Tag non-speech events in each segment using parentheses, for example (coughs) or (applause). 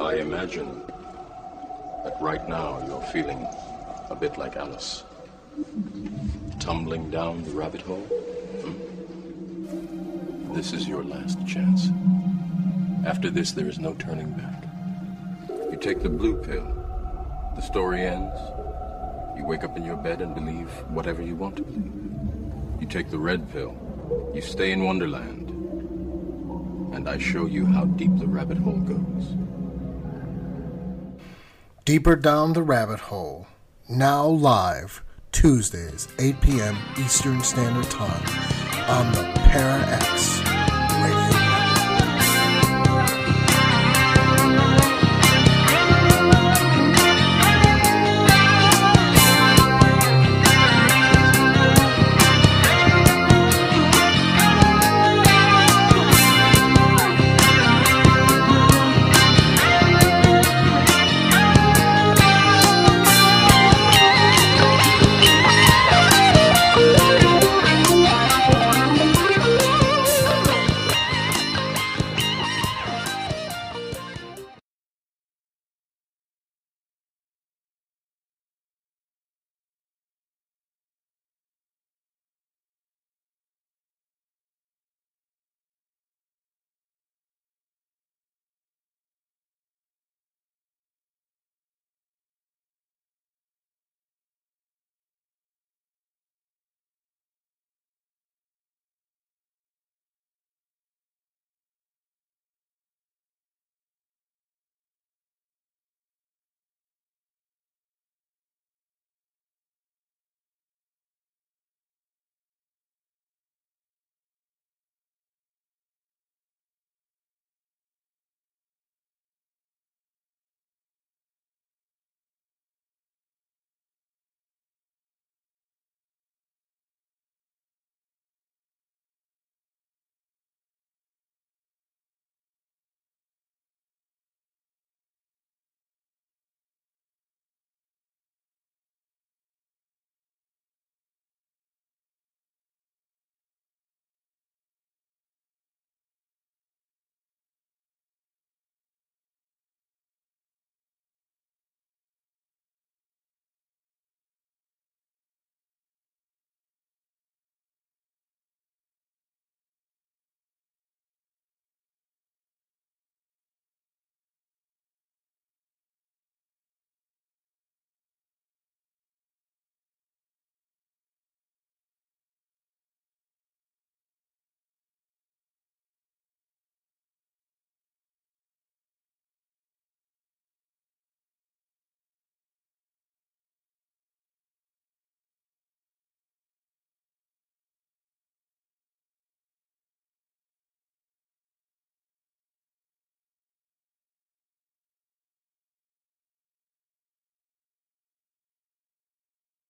I imagine that right now you're feeling a bit like Alice. Tumbling down the rabbit hole? Hmm? This is your last chance. After this, there is no turning back. You take the blue pill. The story ends. You wake up in your bed and believe whatever you want to believe. You take the red pill. You stay in Wonderland. And I show you how deep the rabbit hole goes. Deeper Down the Rabbit Hole. Now live, Tuesdays, 8 p.m. Eastern Standard Time on the Para X Radio.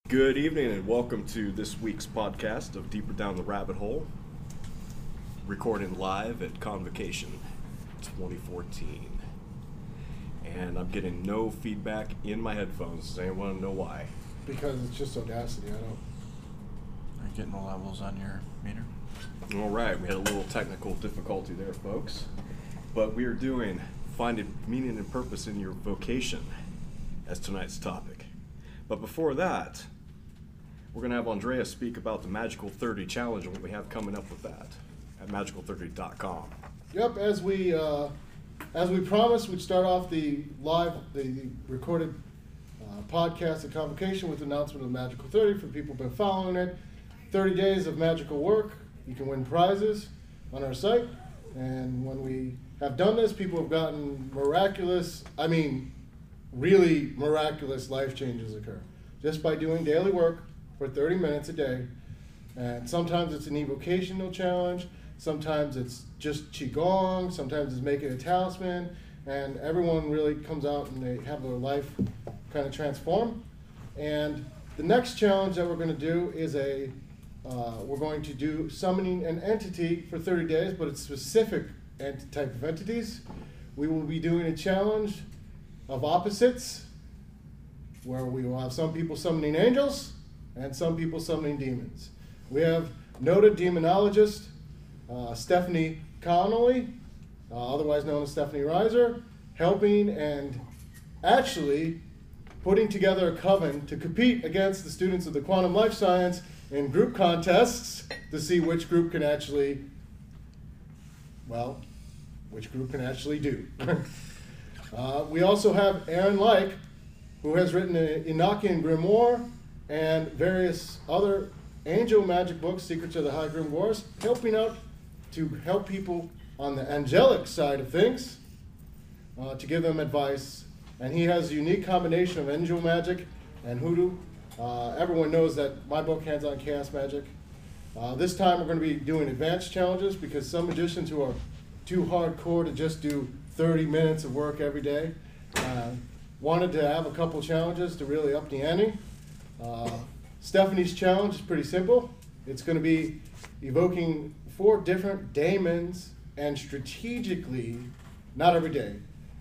Good evening and welcome to this week's podcast of Deeper Down the Rabbit Hole. Recording live at Convocation 2014. And I'm getting no feedback in my headphones. Does anyone know why? Because it's just Audacity. I don't. Are you getting the levels on your meter? All right, we had a little technical difficulty there, folks. But we are doing finding meaning and purpose in your vocation as tonight's topic. But before that, we're going to have Andrieh speak about the Magical 30 Challenge and what we have coming up with that at magical30.com. Yep, as we uh, as we promised, we'd start off the live, the, the recorded uh, podcast at Convocation with the announcement of Magical 30 for people who've been following it. 30 days of magical work. You can win prizes on our site. And when we have done this, people have gotten miraculous, I mean, really miraculous life changes occur just by doing daily work for 30 minutes a day. And sometimes it's an evocational challenge, sometimes it's just Qigong, sometimes it's making a talisman, and everyone really comes out and they have their life kind of transform. And the next challenge that we're going to do is a uh, we're going to do summoning an entity for 30 days, but it's specific ent- type of entities. We will be doing a challenge of opposites, where we will have some people summoning angels and some people summoning demons. We have noted demonologist uh, Stephanie Connolly, uh, otherwise known as Stephanie Reiser, helping and actually putting together a coven to compete against the students of the quantum life science in group contests to see which group can actually, well, which group can actually do. (laughs) uh, we also have Aaron Leitch, who has written an Enochian Grimoire and various other angel magic books, Secrets of the High Grimoires, helping out to help people on the angelic side of things, uh, to give them advice. And he has a unique combination of angel magic and hoodoo. Uh, everyone knows that my book, Hands on Chaos Magic. Uh, this time we're going to be doing advanced challenges because some magicians who are too hardcore to just do 30 minutes of work every day uh, wanted to have a couple challenges to really up the ante. Uh, Stephanie's challenge is pretty simple. It's going to be evoking four different daemons and strategically, not every day,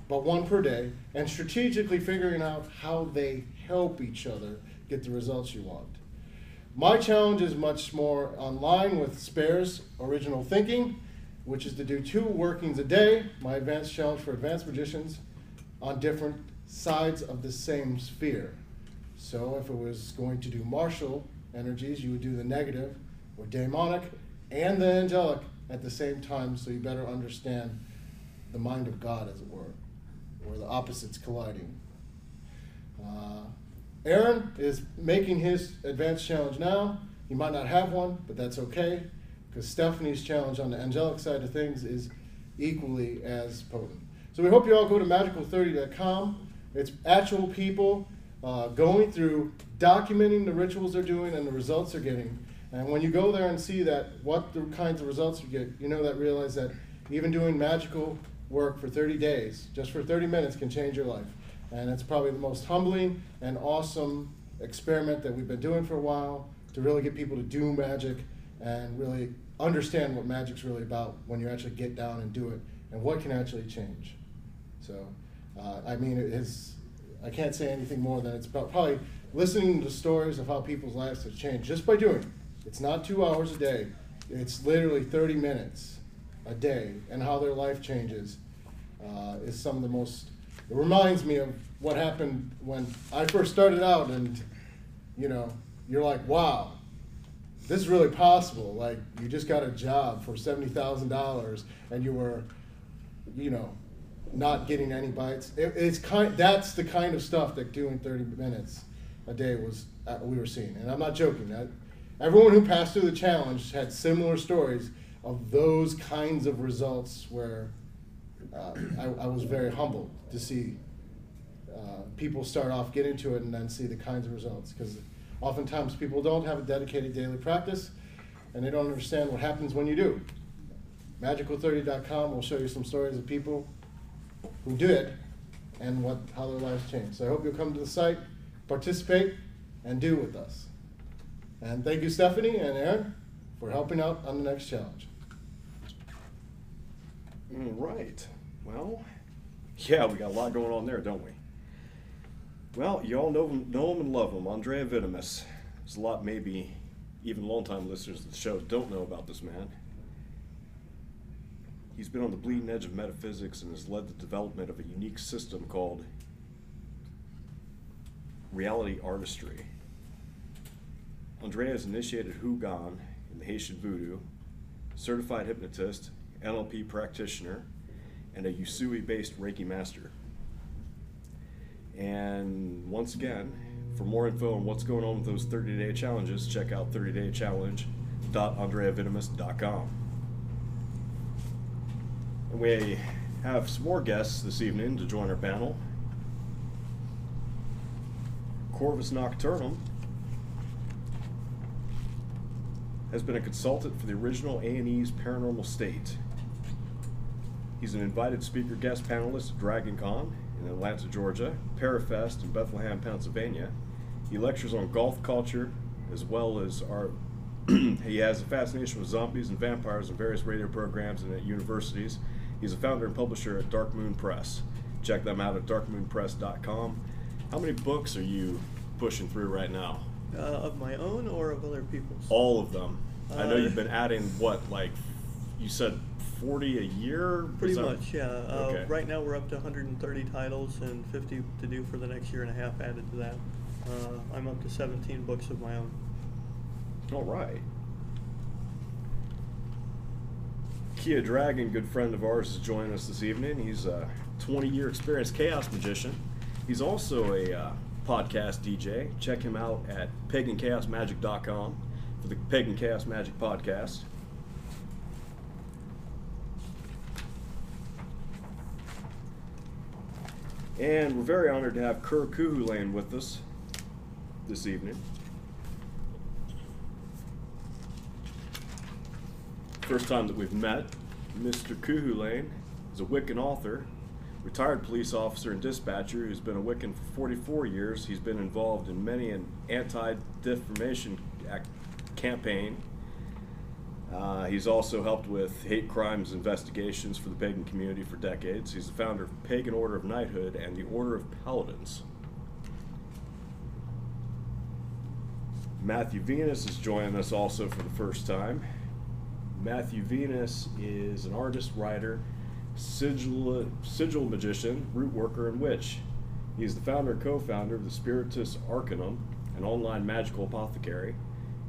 but one per day, and strategically figuring out how they help each other get the results you want. My challenge is much more online with Spare's original thinking, which is to do two workings a day, my advanced challenge for advanced magicians, on different sides of the same sphere. So if it was going to do martial energies, you would do the negative or demonic and the angelic at the same time so you better understand the mind of God, as it were, or the opposites colliding. Uh, Aaron is making his advanced challenge now. He might not have one, but that's okay because Stephanie's challenge on the angelic side of things is equally as potent. So we hope you all go to magical30.com. It's actual people uh, going through, documenting the rituals they're doing and the results they're getting. And when you go there and see that what the kinds of results you get, you know that realize that even doing magical work for 30 days, just for 30 minutes, can change your life. And it's probably the most humbling and awesome experiment that we've been doing for a while to really get people to do magic and really understand what magic's really about when you actually get down and do it and what can actually change. So, uh, I mean, it is, I can't say anything more than it's about probably listening to stories of how people's lives have changed just by doing it. It's not two hours a day, it's literally 30 minutes a day, and how their life changes uh, is some of the most, it reminds me of what happened when I first started out, and you know, you're like, wow, this is really possible. Like, you just got a job for $70,000 and you were, you know, not getting any bites. It, it's kind. That's the kind of stuff that doing 30 minutes a day was uh, we were seeing, and I'm not joking. That everyone who passed through the challenge had similar stories of those kinds of results where uh, I, I, was very humbled to see uh, people start off get into it and then see the kinds of results because oftentimes people don't have a dedicated daily practice and they don't understand what happens when you do. Magical30.com will show you some stories of people who did and what how their lives changed. So I hope you'll come to the site, participate, and do with us. And thank you, Stephanie and Aaron, for helping out on the next challenge. All right. Well, yeah, we got a lot going on there, don't we? Well, you all know him, know him and love him, Andrieh Vitimus. There's a lot maybe even longtime listeners of the show don't know about this man. He's been on the bleeding edge of metaphysics and has led the development of a unique system called reality artistry. Andrieh has initiated Houngan in the Haitian voodoo, certified hypnotist, NLP practitioner, and a Usui based Reiki master. And once again, for more info on what's going on with those 30 day challenges, check out 30daychallenge.andreavitimus.com. And we have some more guests this evening to join our panel. Corvus Nocturnum has been a consultant for the original A&E's Paranormal State. He's an invited speaker guest panelist at Dragon Con in Atlanta, Georgia, Parafest in Bethlehem, Pennsylvania. He lectures on goth culture as well as art. (clears throat) he has a fascination with zombies and vampires in various radio programs and at universities. He's a founder and publisher at Dark Moon Press. Check them out at darkmoonpress.com. How many books are you pushing through right now? Uh, of my own or of other people's? All of them. I know Uh, you've been adding what, like you said, 40 a year? Pretty that- much, yeah. Uh, Right now, we're up to 130 titles and 50 to do for the next year and a half added to that. Uh, I'm up to 17 books of my own. All right. Kia Dragon, good friend of ours, is joining us this evening. He's a 20 year experienced chaos magician. He's also a uh, podcast DJ. Check him out at paganchaosmagic.com for the Pagan Chaos Magic podcast. And we're very honored to have Kerr Cuhulain with us this evening. First time that we've met, Mr. Cuhulain is a Wiccan author, retired police officer and dispatcher who's been a Wiccan for 44 years. He's been involved in many an anti-defamation campaign. Uh, he's also helped with hate crimes investigations for the pagan community for decades. He's the founder of Pagan Order of Knighthood and the Order of Paladins. Matthew Venus is joining us also for the first time. Matthew Venus is an artist, writer, sigil, sigil magician, root worker, and witch. He is the founder and co founder of the Spiritus Arcanum, an online magical apothecary,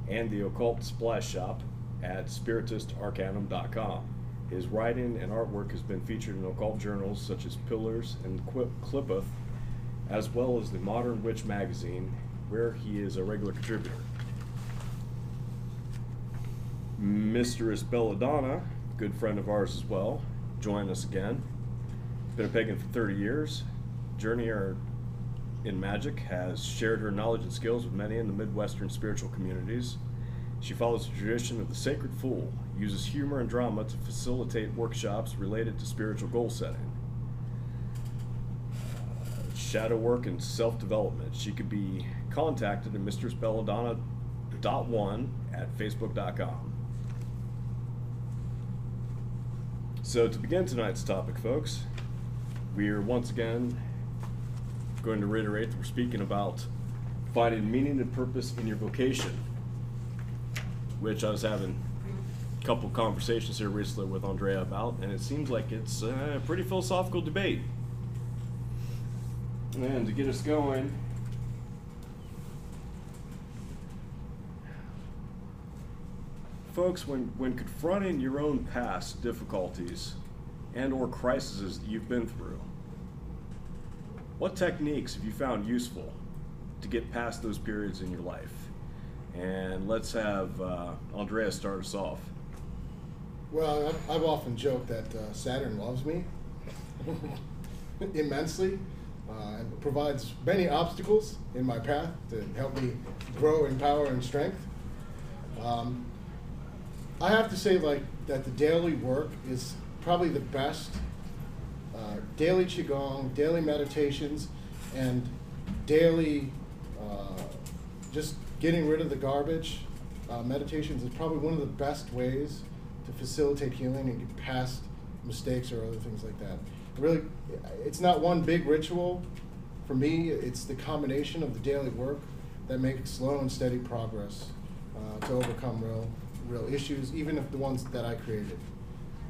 and the Occult Splash Shop at spiritustarcanum.com. His writing and artwork has been featured in occult journals such as Pillars and Qu- Qliphoth, as well as the Modern Witch magazine, where he is a regular contributor. Mistress Belladonna, good friend of ours as well, join us again. Been a pagan for 30 years. Journeyer in magic has shared her knowledge and skills with many in the Midwestern spiritual communities. She follows the tradition of the sacred fool, uses humor and drama to facilitate workshops related to spiritual goal setting. Shadow work and self development. She could be contacted at mistressbelladonna.one at facebook.com. So, to begin tonight's topic, folks, we are once again going to reiterate that we're speaking about finding meaning and purpose in your vocation, which I was having a couple conversations here recently with Andrieh about, and it seems like it's a pretty philosophical debate. And to get us going, folks, when, when confronting your own past difficulties and or crises that you've been through, what techniques have you found useful to get past those periods in your life? And let's have uh, Andrieh start us off. Well, I've, often joked that uh, Saturn loves me (laughs) immensely uh, and provides many obstacles in my path to help me grow in power and strength. Um, I have to say, like, that the daily work is probably the best. Uh, daily qigong, daily meditations, and daily uh, just getting rid of the garbage. Uh, meditations is probably one of the best ways to facilitate healing and get past mistakes or other things like that. Really, it's not one big ritual. For me, it's the combination of the daily work that makes slow and steady progress uh, to overcome real, real issues, even if the ones that I created.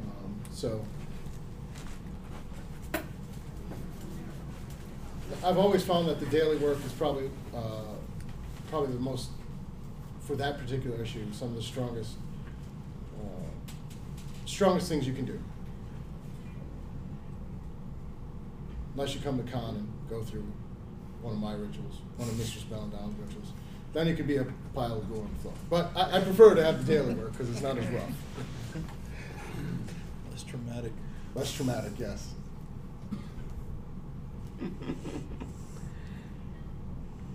Um, so, I've always found that the daily work is probably uh, probably the most for that particular issue some of the strongest uh, strongest things you can do. Unless you come to con and go through one of my rituals, one of Mistress Belladonna's rituals, then it could be a pile of gore and fluff. But I, I prefer to have the daily work because it's not as rough, (laughs) Less traumatic. less traumatic. Yes.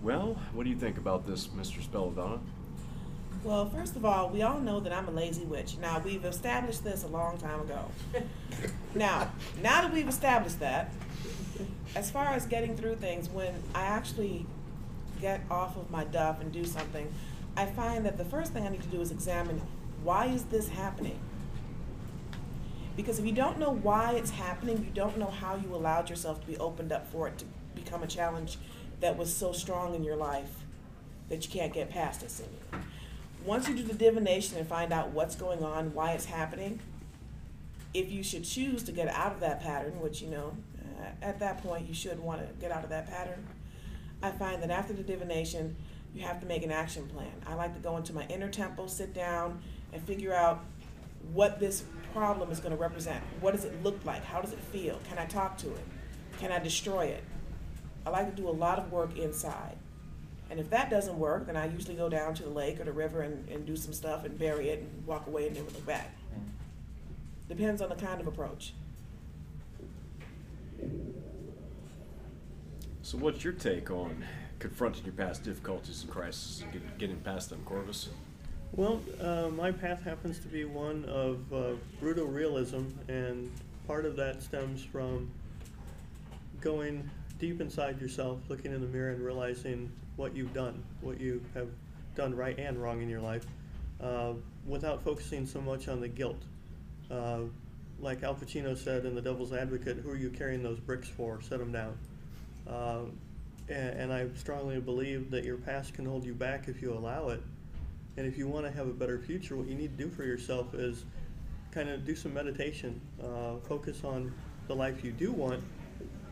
Well, what do you think about this, Mr. Belladonna? Well, first of all, we all know that I'm a lazy witch. Now, we've established this a long time ago. (laughs) now, now that we've established that, as far as getting through things, when I actually get off of my duff and do something, I find that the first thing I need to do is examine why is this happening? Because if you don't know why it's happening, you don't know how you allowed yourself to be opened up for it to become a challenge that was so strong in your life that you can't get past it. Anymore. Once you do the divination and find out what's going on, why it's happening, if you should choose to get out of that pattern, which you know, at that point you should want to get out of that pattern, I find that after the divination, you have to make an action plan. I like to go into my inner temple, sit down, and figure out what this problem is going to represent. What does it look like? How does it feel? Can I talk to it? Can I destroy it? I like to do a lot of work inside. And if that doesn't work, then I usually go down to the lake or the river and, and do some stuff and bury it and walk away and never look back. Mm-hmm. Depends on the kind of approach. So, what's your take on confronting your past difficulties and crises and get, getting past them, Corvus? Well, uh, my path happens to be one of uh, brutal realism, and part of that stems from going deep inside yourself, looking in the mirror, and realizing what you've done, what you have done right and wrong in your life, uh, without focusing so much on the guilt. Uh, like Al Pacino said in The Devil's Advocate, who are you carrying those bricks for? Set them down. Uh, and, and I strongly believe that your past can hold you back if you allow it. And if you want to have a better future, what you need to do for yourself is kind of do some meditation, uh, focus on the life you do want,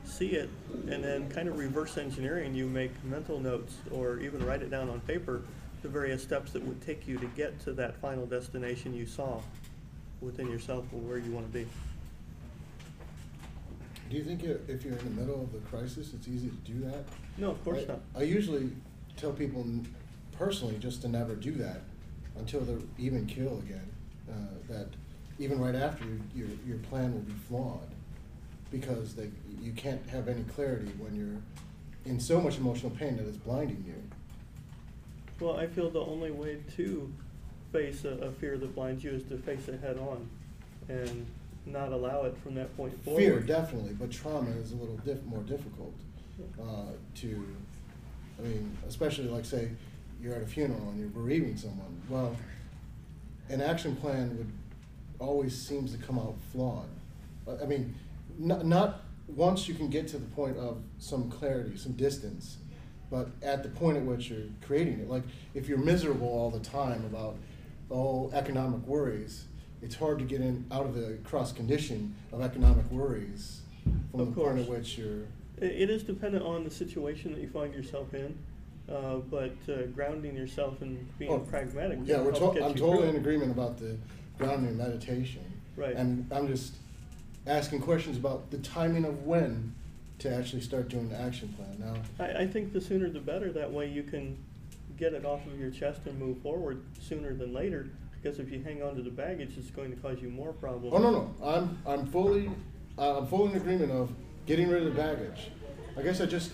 see it, and then kind of reverse engineering. You make mental notes or even write it down on paper the various steps that would take you to get to that final destination you saw within yourself or where you want to be. Do you think if if you're in the middle of the crisis, it's easy to do that? No, of course I- not. I usually tell people n- personally just to never do that until they're even kill again. Uh, that even right after you, your your plan will be flawed because they you can't have any clarity when you're in so much emotional pain that it's blinding you. Well, I feel the only way to face a, a fear that blinds you is to face it head on and not allow it from that point forward. Fear definitely, but trauma is a little diff- more difficult uh, to. I mean, especially like say you're at a funeral and you're bereaving someone. Well, an action plan would always seems to come out flawed. Uh, I mean, not, not once you can get to the point of some clarity, some distance, but at the point at which you're creating it. Like if you're miserable all the time about oh economic worries, it's hard to get in out of the cross condition of economic worries from Of the point at course. which you're. It, it is dependent on the situation that you find yourself in, uh, but uh, grounding yourself and being Oh, pragmatic. Yeah, will we're help to- get I'm you totally through in it. agreement about the grounding and meditation. Right. And I'm just asking questions about the timing of when to actually start doing the action plan. Now, I, I think the sooner the better. That way you can get it off of your chest and move forward sooner than later. Because if you hang on to the baggage, it's going to cause you more problems. oh no no, I'm I'm fully uh, I'm fully in agreement of getting rid of the baggage. I guess I just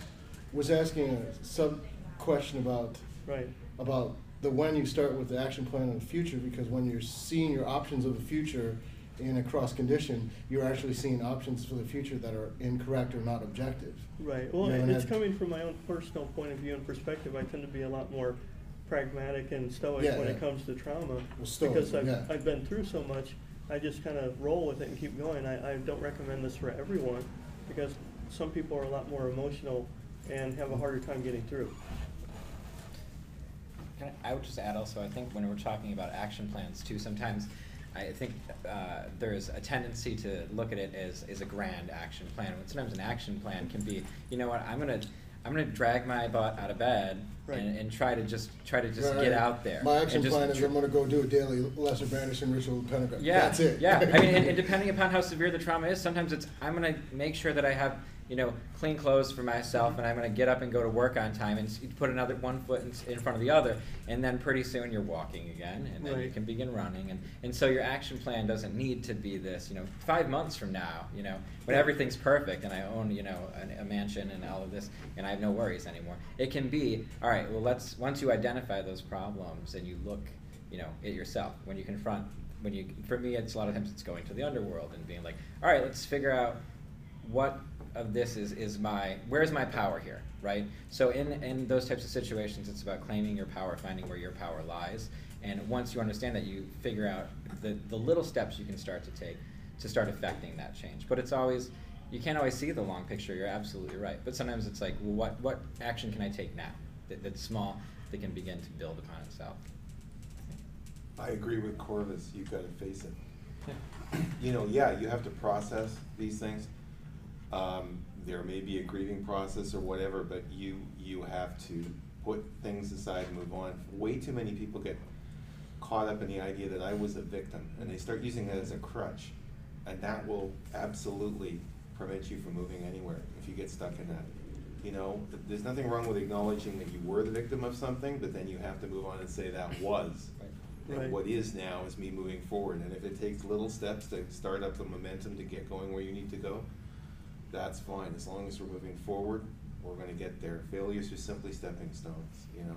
was asking a sub question about Right. about the when you start with the action plan in the future because when you're seeing your options of the future in a cross condition, you're actually seeing options for the future that are incorrect or not objective. Right. Well, You haven't it's coming from my own personal point of view and perspective. I tend to be a lot more pragmatic and stoic Yeah, when yeah. it comes to trauma Well, stoic, because I've, yeah. I've been through so much. I just kind of roll with it and keep going. I, I don't recommend this for everyone because some people are a lot more emotional and have a harder time getting through. Can I I would just add also, I think when we're talking about action plans too, sometimes I think uh, there's a tendency to look at it as, as a grand action plan. When sometimes an action plan can be, you know what, I'm gonna I'm gonna drag my butt out of bed Right. and, and try to just try to just Right, get right. out there. My and action just plan is tr- I'm gonna go do a daily lesser banishing ritual pentagram. yeah, That's it. Yeah, I mean, and, and (laughs) depending upon how severe the trauma is, sometimes it's I'm gonna make sure that I have you know clean clothes for myself, and I'm gonna get up and go to work on time, and put another one foot in, in front of the other, and then pretty soon you're walking again, and then you can begin running, and and so your action plan doesn't need to be this, you know, five months from now, you know, when everything's perfect and I own you know an, a mansion and all of this, and I have no worries anymore. It can be all right. Well, let's once you identify those problems and you look you know, it yourself. When you confront, when you, for me, it's a lot of times it's going to the underworld and being like, all right, let's figure out what of this is, is my, where's my power here, right? So in, in those types of situations, it's about claiming your power, finding where your power lies. And once you understand that, you figure out the, the little steps you can start to take to start affecting that change. But it's always, you can't always see the long picture, you're absolutely right. But sometimes it's like, well, what, what action can I take now that, that's small, that can begin to build upon itself? I agree with Corvus, you've gotta face it. you know, yeah, you have to process these things. Um, there may be a grieving process or whatever, but you, you have to put things aside and move on. Way too many people get caught up in the idea that I was a victim, and they start using that as a crutch. And that will absolutely prevent you from moving anywhere if you get stuck in that. You know, th- there's nothing wrong with acknowledging that you were the victim of something, but then you have to move on and say that was. Right. And what is now is me moving forward, and if it takes little steps to start up the momentum to get going where you need to go, that's fine, as long as we're moving forward, we're gonna get there. Failures are simply stepping stones, you know?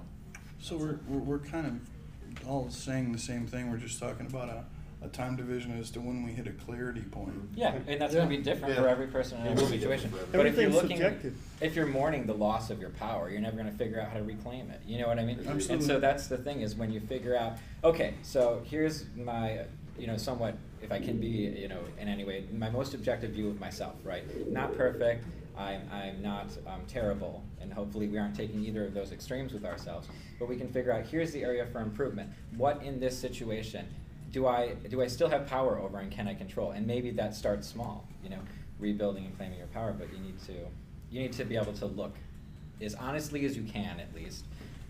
So we're, we're, we're kind of all saying the same thing, we're just talking about a, a time division as to when we hit a clarity point. Mm-hmm. Yeah, and that's going to be different for every person in It every will be situation. different for But if you're Everything's looking, subjective. if you're mourning the loss of your power, you're never going to figure out how to reclaim it. You know what I mean? And Absolutely. so that's the thing is when you figure out, okay, so here's my, you know, somewhat, if I can be, you know, in any way, my most objective view of myself, right? Not perfect. I'm, I'm not um, terrible, and hopefully we aren't taking either of those extremes with ourselves. But we can figure out here's the area for improvement. What in this situation do I do I still have power over and can I control? And maybe that starts small, you know, rebuilding and claiming your power. But you need to you need to be able to look as honestly as you can, at least,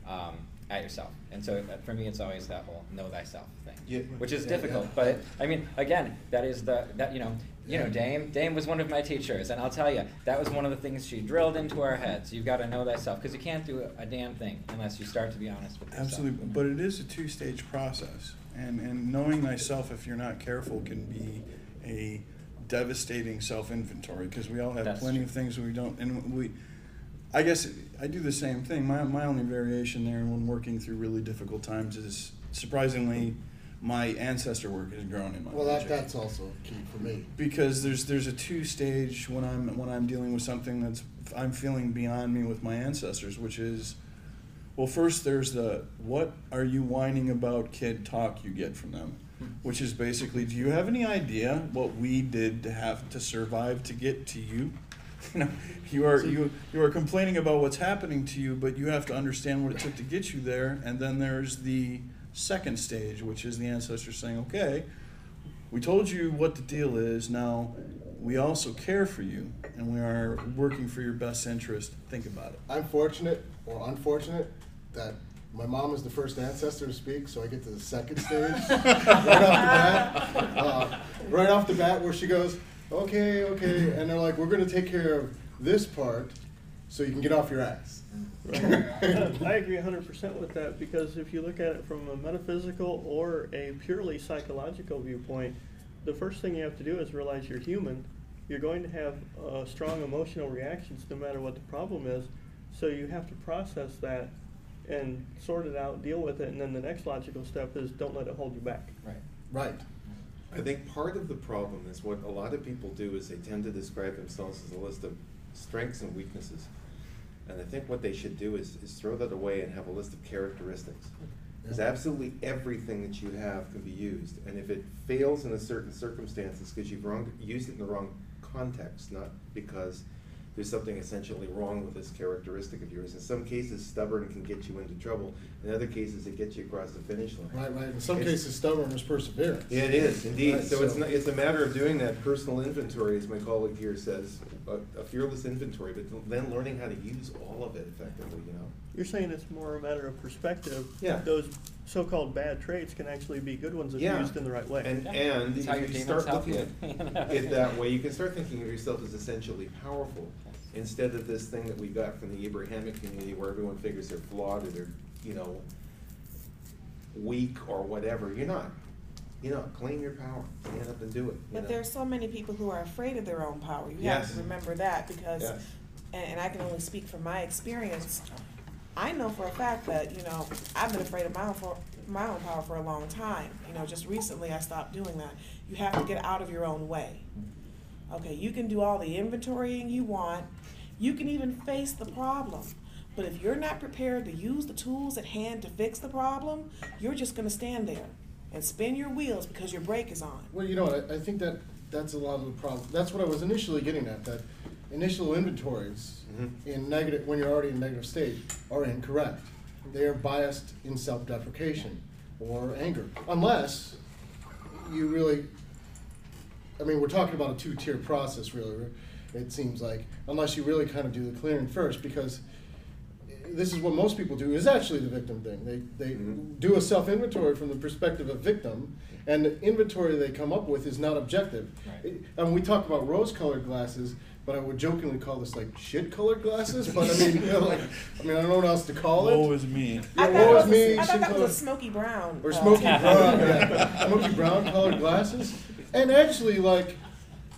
um, at yourself. And so uh, for me, it's always that whole know thyself thing, Yeah. which is Yeah, difficult. yeah. But I mean, again, that is the that you know. You know, Dame. Dame was one of my teachers, and I'll tell you, that was one of the things she drilled into our heads. You've got to know thyself, because you can't do a, a damn thing unless you start to be honest with yourself. Absolutely, but it is a two-stage process, and, and knowing thyself, if you're not careful, can be a devastating self-inventory, because we all have That's plenty true. of things we don't, and we, I guess, I do the same thing, my, my only variation there when working through really difficult times is surprisingly, my ancestor work has grown in my Well, that, that's also key for me. because there's there's a two stage when I'm when I'm dealing with something that's I'm feeling beyond me with my ancestors, which is well first there's the what are you whining about kid talk you get from them, hmm. which is basically do you have any idea what we did to have to survive to get to you? (laughs) You know, you are you you are complaining about what's happening to you, but you have to understand what it took to get you there. And then there's the second stage, which is the ancestors saying, okay, we told you what the deal is. Now, we also care for you, and we are working for your best interest. Think about it. I'm fortunate or unfortunate that my mom is the first ancestor to speak, so I get to the second stage (laughs) right off the bat. Uh, right off the bat, where she goes, "Okay, okay," and they're like, "We're going to take care of this part, so you can get off your ass." I agree hundred percent with that, because if you look at it from a metaphysical or a purely psychological viewpoint, the first thing you have to do is realize you're human. You're going to have uh, strong emotional reactions no matter what the problem is, so you have to process that and sort it out, deal with it, and then the next logical step is don't let it hold you back. Right. Right. I think part of the problem is what a lot of people do is they tend to describe themselves as a list of strengths and weaknesses. And I think what they should do is, is throw that away and have a list of characteristics. Because absolutely everything that you have can be used. And if it fails in a certain circumstance, it's because you've wrong, used it in the wrong context, not because there's something essentially wrong with this characteristic of yours. In some cases, stubborn can get you into trouble. In other cases, it gets you across the finish line. Right, right. In some It's- cases, stubbornness, perseverance. yeah, it is indeed. Right, so, it's not, it's a matter of doing that personal inventory, as my colleague here says, a, a fearless inventory, but then learning how to use all of it effectively. You know. You're saying it's more a matter of perspective. Yeah. Those so-called bad traits can actually be good ones if Yeah. used in the right way. And Yeah. and That's if you start looking (laughs) at it that way, you can start thinking of yourself as essentially powerful instead of this thing that we got from the Abrahamic community, where everyone figures they're flawed or they're, you know, weak or whatever. You're not. You know. Claim your power. Stand up and do it. But know? there's so many people who are afraid of their own power. You have to remember that because, Yes. and, and I can only speak from my experience. I know for a fact that you know I've been afraid of my own for my own power for a long time. You know, just recently I stopped doing that. You have to get out of your own way. Mm-hmm. Okay, you can do all the inventorying you want. You can even face the problem. But if you're not prepared to use the tools at hand to fix the problem, you're just going to stand there and spin your wheels because your brake is on. Well, you know what, I, I think that that's a lot of the problem. That's what I was initially getting at, that initial inventories Mhm. in negative, when you're already in negative state, are incorrect. They are biased in self-deprecation or anger, unless you really I mean, we're talking about a two-tier process, really. It seems like, unless you really kind of do the clearing first, because this is what most people do. Is actually the victim thing. They they Mhm. do a self-inventory from the perspective of victim, and the inventory they come up with is not objective. Right. It- and we talk about rose-colored glasses, but I would jokingly call this like shit-colored glasses. But I mean, (laughs) you know, like, I mean, I don't know what else to call it. Woe is me. Yeah, I thought, woe it is was me, a, I thought that shit-colored- was a smoky brown. or uh, smoky brown, (laughs) yeah, smoky brown colored glasses. And actually, like,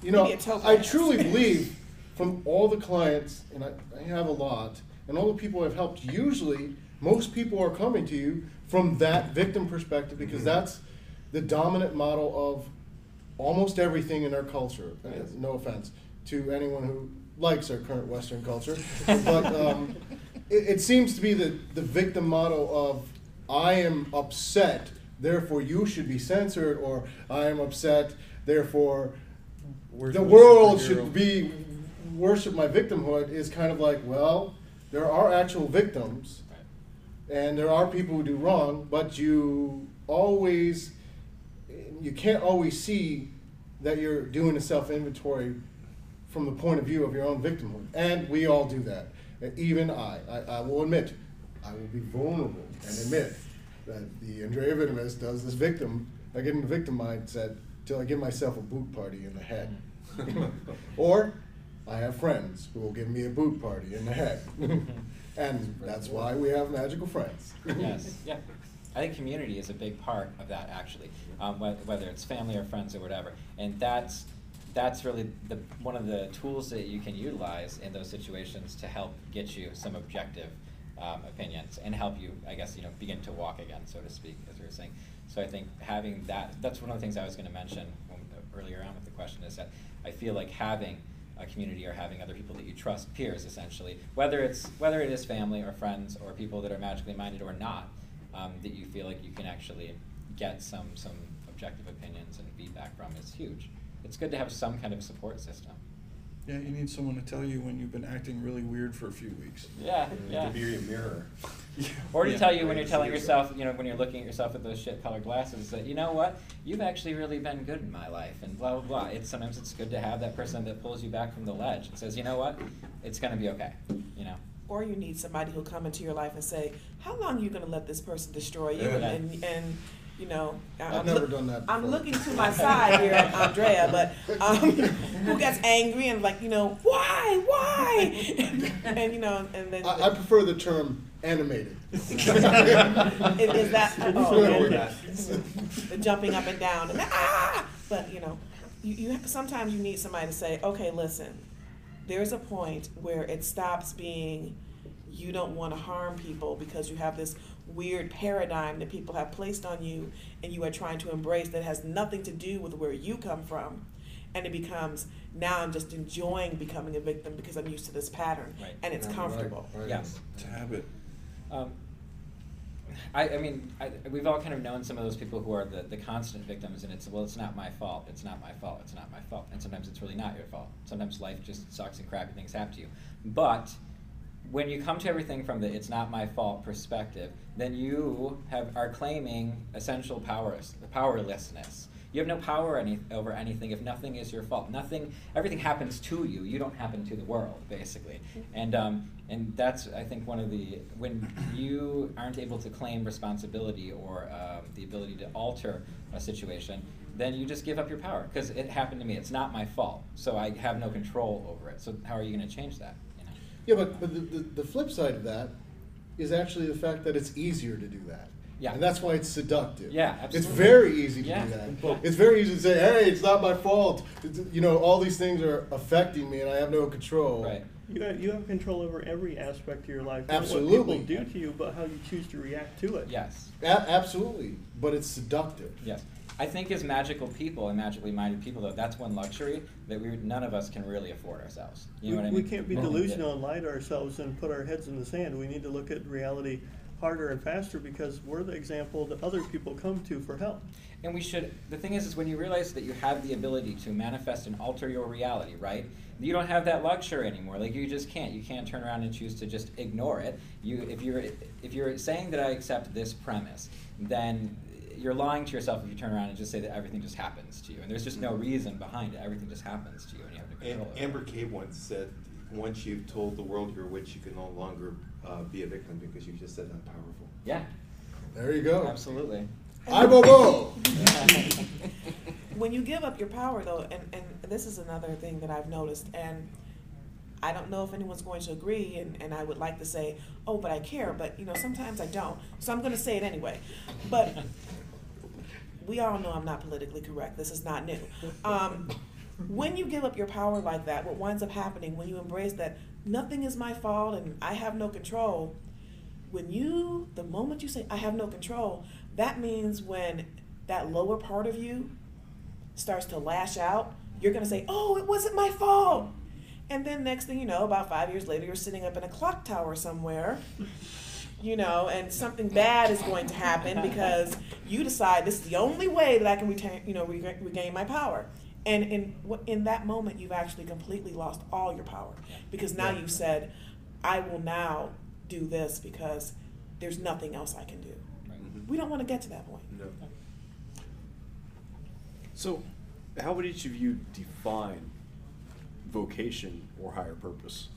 you know, Maybe a topaz. I truly (laughs) believe from all the clients, and I, I have a lot, and all the people I've helped, usually most people are coming to you from that victim perspective because Mhm. that's the dominant model of almost everything in our culture. Uh, Yes. No offense to anyone who likes our current Western culture, but (laughs) um, it, it seems to be the, the victim model of I am upset, therefore you should be censored, or I am upset, therefore Where's the world should be worship my victimhood is kind of like, well, there are actual victims, and there are people who do wrong, but you always, you can't always see that you're doing a self inventory from the point of view of your own victimhood, and we all do that. Even I, I, I will admit, I will be vulnerable and admit that the Andrieh Vitimus does this victim. I get in the victim mindset till I give myself a boot party in the head. (laughs) or I have friends who will give me a boot party in the head. (laughs) and that's why we have magical friends. yes, (laughs) yeah. I think community is a big part of that actually, um, wh- whether it's family or friends or whatever, and that's that's really the one of the tools that you can utilize in those situations to help get you some objective um, opinions and help you, I guess, you know, begin to walk again, so to speak, as we were saying. So I think having that that's one of the things I was going to mention earlier on with the question is that I feel like having a community or having other people that you trust, peers essentially, whether it's whether it is family or friends or people that are magically minded or not, um, that you feel like you can actually get some some objective opinions and feedback from is huge. It's good to have some kind of support system. Yeah, you need someone to tell you when you've been acting really weird for a few weeks. Yeah, yeah. To be your mirror. Or to Yeah. tell you when you're telling yourself. yourself, you know, when you're looking at yourself with those shit colored glasses, that you know what, you've actually really been good in my life, and blah blah blah. It's sometimes it's good to have that person that pulls you back from the ledge and says, you know what, it's gonna be okay, you know. Or you need somebody who'll come into your life and say, "How long are you going to let this person destroy you?" Yeah. And, and and you know, I- I've never done that I'm before. looking to my side here, (laughs) Andrieh, but um, (laughs) who gets angry and like, you know, why, why, (laughs) and, you know, and then I, I prefer the term animated. Is- is that oh, okay. that. the jumping up and down and ah but you know you, you sometimes you need somebody to say okay listen there's a point where it stops being you don't want to harm people because you have this weird paradigm that people have placed on you and you are trying to embrace that has nothing to do with where you come from and it becomes now i'm just enjoying becoming a victim because i'm used to this pattern Right. and it's Right, comfortable right. Yes. It's a habit. Um, I, I mean, I, we've all kind of known some of those people who are the, the constant victims, and it's, well, it's not my fault, it's not my fault, it's not my fault. And sometimes it's really not your fault. Sometimes life just sucks and crappy things happen to you. But when you come to everything from the it's not my fault perspective, then you have, are claiming essential powers, powerlessness. You have no power any, over anything if nothing is your fault. Nothing, everything happens to you. You don't happen to the world, basically. And um, and that's I think one of the when you aren't able to claim responsibility or um, the ability to alter a situation, then you just give up your power because it happened to me. It's not my fault, so I have no control over it. So how are you going to change that? You know? Yeah, but, but the, the, the flip side of that is actually the fact that it's easier to do that. Yeah. And that's why it's seductive. Yeah, absolutely. It's very easy to Yeah. do that. Yeah. It's very easy to say, hey, it's not my fault. It's, you know, all these things are affecting me and I have no control. Right. You have, you have control over every aspect of your life. Absolutely. Not what people do to you, but how you choose to react to it. Yes. A- absolutely. But it's seductive. Yes. I think as magical people and magically minded people, though, that's one luxury that we none of us can really afford ourselves. You know we, what I mean? we can't be delusional and lie to ourselves and put our heads in the sand. We need to look at reality harder and faster because we're the example that other people come to for help. And we should. The thing is, is when you realize that you have the ability to manifest and alter your reality, right? You don't have that luxury anymore. Like you just can't. You can't turn around and choose to just ignore it. You, if you're, if you're saying that I accept this premise, then you're lying to yourself if you turn around and just say that everything just happens to you, and there's just no Mhm. reason behind it. Everything just happens to you, and you have to Am- control it. Amber Cave once said, once you've told the world you're a witch, you can no longer uh, be a victim because you just said how powerful. Yeah, There you go. absolutely. I bo bo. (laughs) when you give up your power though and, and this is another thing that i've noticed and i don't know if anyone's going to agree and, and i would like to say oh but i care but you know sometimes i don't so i'm going to say it anyway but we all know i'm not politically correct. This is not new. Um, when you give up your power like that what winds up happening when you embrace that nothing is my fault and i have no control when you the moment you say i have no control that means when that lower part of you starts to lash out you're going to say oh it wasn't my fault. And then next thing you know about five years later you're sitting up in a clock tower somewhere you know and something bad is going to happen because you decide this is the only way that i can retain you know reg- regain my power and in in that moment you've actually completely lost all your power because now you've said i will now do this because there's nothing else i can do Mhm. we don't want to get to that point No. So, how would each of you define vocation or higher purpose?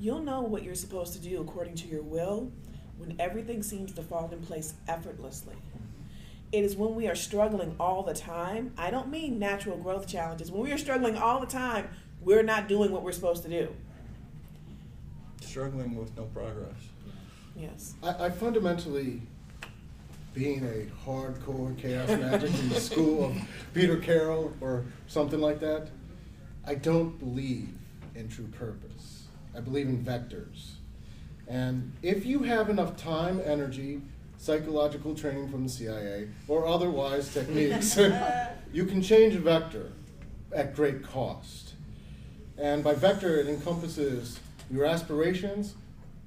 You'll know what you're supposed to do according to your will when everything seems to fall in place effortlessly. It is when we are struggling all the time. I don't mean natural growth challenges. When we are struggling all the time, we're not doing what we're supposed to do. Struggling with no progress. Yes. I, I fundamentally, being a hardcore chaos magic in the school of Peter Carroll or something like that, I don't believe in true purpose. I believe in vectors. And if you have enough time, energy, psychological training from the CIA, or otherwise techniques, (laughs) you can change a vector at great cost. And by vector, it encompasses your aspirations,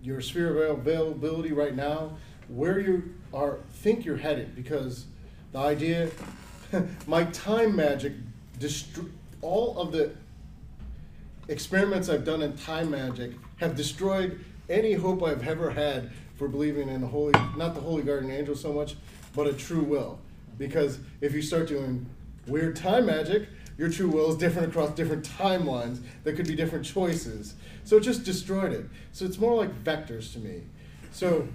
your sphere of availability right now, where you are think you're headed. Because the idea, (laughs) my time magic, all of the experiments I've done in time magic have destroyed any hope I've ever had for believing in the holy, not the holy guardian angel so much, but a true will. Because if you start doing weird time magic, your true will is different across different timelines. There could be different choices. So it just destroyed it. So it's more like vectors to me. So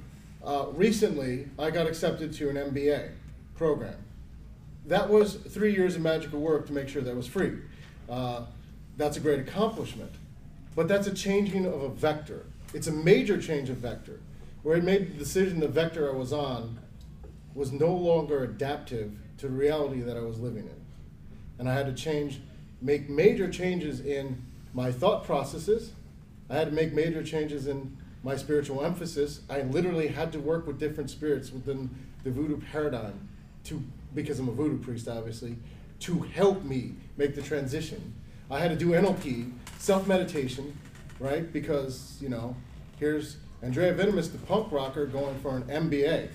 uh, recently, I got accepted to an MBA program that was three years of magical work to make sure that was free. Uh, that's a great accomplishment. But that's a changing of a vector. It's a major change of vector, where I made the decision the vector I was on was no longer adaptive to the reality that I was living in. And I had to change, make major changes in my thought processes. I had to make major changes in my spiritual emphasis. I literally had to work with different spirits within the voodoo paradigm to, because I'm a voodoo priest, obviously, to help me make the transition. I had to do NLP, self meditation, right? Because, you know, here's Andrieh Vitimus, the punk rocker, going for an MBA.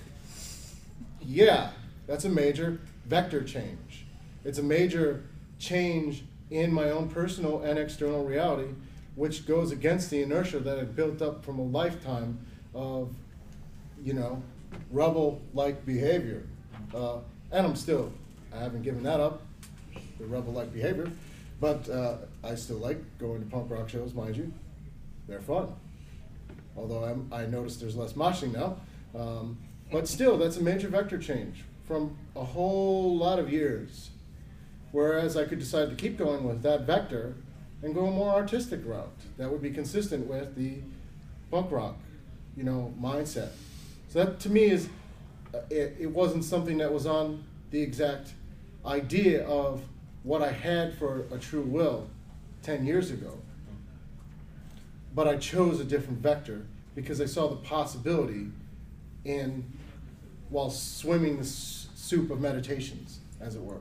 Yeah, that's a major vector change. It's a major change in my own personal and external reality, which goes against the inertia that I built up from a lifetime of, you know, rebel like behavior. Uh, and I'm still, I haven't given that up, the rebel like behavior, but uh, I still like going to punk rock shows, mind you. They're fun. Although I'm, I notice there's less moshing now. Um, but still, that's a major vector change from a whole lot of years. Whereas I could decide to keep going with that vector and go a more artistic route that would be consistent with the punk rock, you know, mindset. So that to me is, uh, it, it wasn't something that was on the exact idea of what I had for a true will 10 years ago. But I chose a different vector because I saw the possibility in while swimming the soup of meditations, as it were.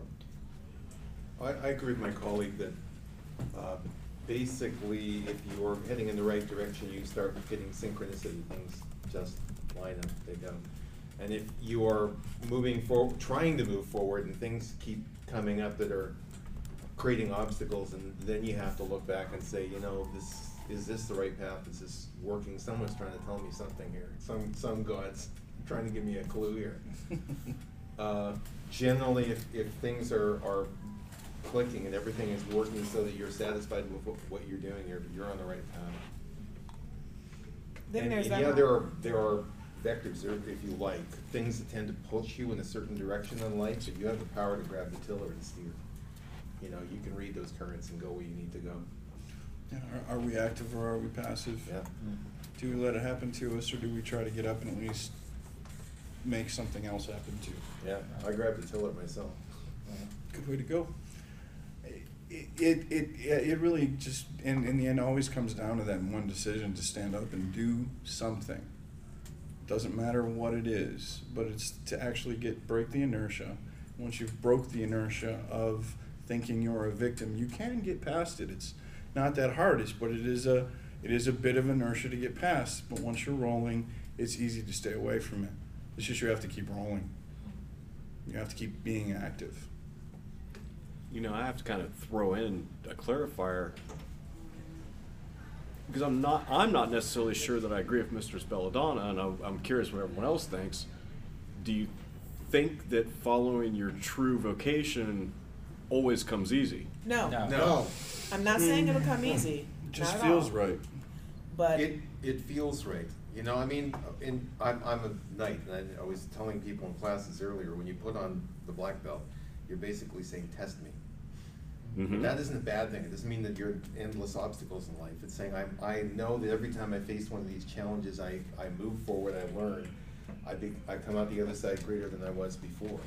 I, I agree with my colleague that uh, basically, if you're heading in the right direction, you start getting synchronicity. Things just line up, they go. And if you are moving forward, trying to move forward, and things keep coming up that are creating obstacles, and then you have to look back and say, you know, this is this the right path? Is this working? Someone's trying to tell me something here. Some some gods (laughs) trying to give me a clue here. (laughs) Uh, generally, if, if things are, are clicking and everything is working so that you're satisfied with what, what you're doing, you're, you're on the right path. Then And- there's and that. Yeah, there are, there are vectors, there, if you like, things that tend to push you in a certain direction in life, but you have the power to grab the tiller and steer. You know, you can read those currents and go where you need to go. Yeah, are, are we active or are we passive? Yeah. Do we let it happen to us, or do we try to get up and at least make something else happen too? Yeah, I grabbed the tiller myself. Good way to go. It, it, it, it really just, in, in the end, always comes down to that one decision to stand up and do something. Doesn't matter what it is, but it's to actually get, break the inertia. Once you've broke the inertia of thinking you're a victim, you can get past it. It's not that hard, it's, but it is a, it is a bit of inertia to get past. But once you're rolling, it's easy to stay away from it. It's just you have to keep rolling. You have to keep being active. You know, I have to kind of throw in a clarifier because I'm not I'm not necessarily sure that I agree with Mr. Belladonna, and I'm, I'm curious what everyone else thinks. Do you think that following your true vocation always comes easy? No. No. No. I'm not saying it'll come easy. It just not at feels all. right. But It, it feels right. You know, I mean, in, I'm, I'm a knight, and I, I was telling people in classes earlier, when you put on the black belt, you're basically saying, test me. Mhm. That isn't a bad thing. It doesn't mean that you're endless obstacles in life. It's saying I'm, I know that every time I face one of these challenges, I, I move forward, I learn. I be, I come out the other side greater than I was before.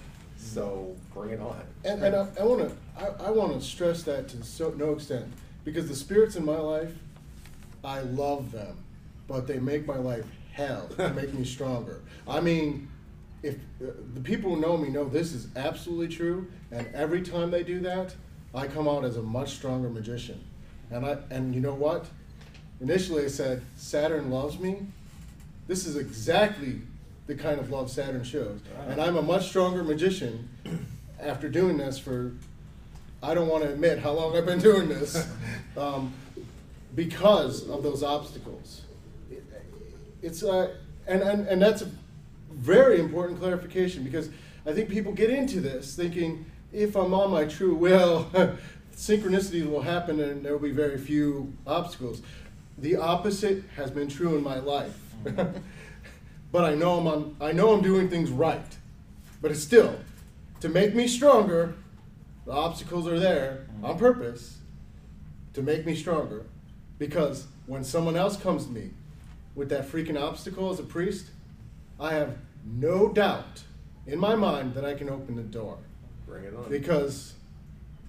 So bring it on. And, and I, I want to I, I want to stress that to so, no extent because the spirits in my life, I love them, but they make my life hell. They (laughs) make me stronger. I mean, if uh, the people who know me know this is absolutely true, and every time they do that, I come out as a much stronger magician. And I and you know what? Initially, I said Saturn loves me. This is exactly the kind of love Saturn shows, and I'm a much stronger magician (clears throat) after doing this for. I don't want to admit how long I've been doing this, (laughs) um, because of those obstacles. It's uh, and, and and that's a very important clarification because I think people get into this thinking if I'm on my true will, (laughs) synchronicity will happen and there will be very few obstacles. The opposite has been true in my life. (laughs) but I know I'm on, I know I'm doing things right. But it's still to make me stronger, the obstacles are there on purpose to make me stronger because when someone else comes to me with that freaking obstacle as a priest, I have no doubt in my mind that I can open the door Bring it on. because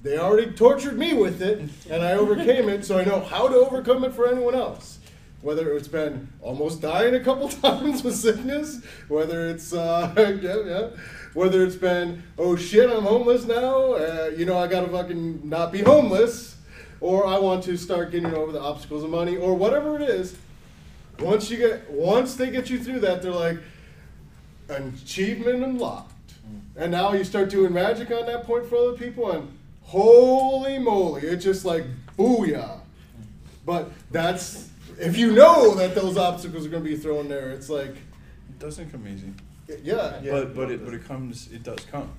they already tortured me with it and I overcame it, so I know how to overcome it for anyone else. Whether it's been almost dying a couple (laughs) times with sickness, whether it's uh, (laughs) yeah, yeah, whether it's been oh shit I'm homeless now, uh, you know I gotta fucking not be homeless, or I want to start getting over the obstacles of money, or whatever it is. Once you get once they get you through that, they're like achievement unlocked. And now you start doing magic on that point for other people, and holy moly, it's just like booyah. But that's if you know that those obstacles are going to be thrown there, it's like It doesn't come easy. yeah, yeah But but it but it comes it does come.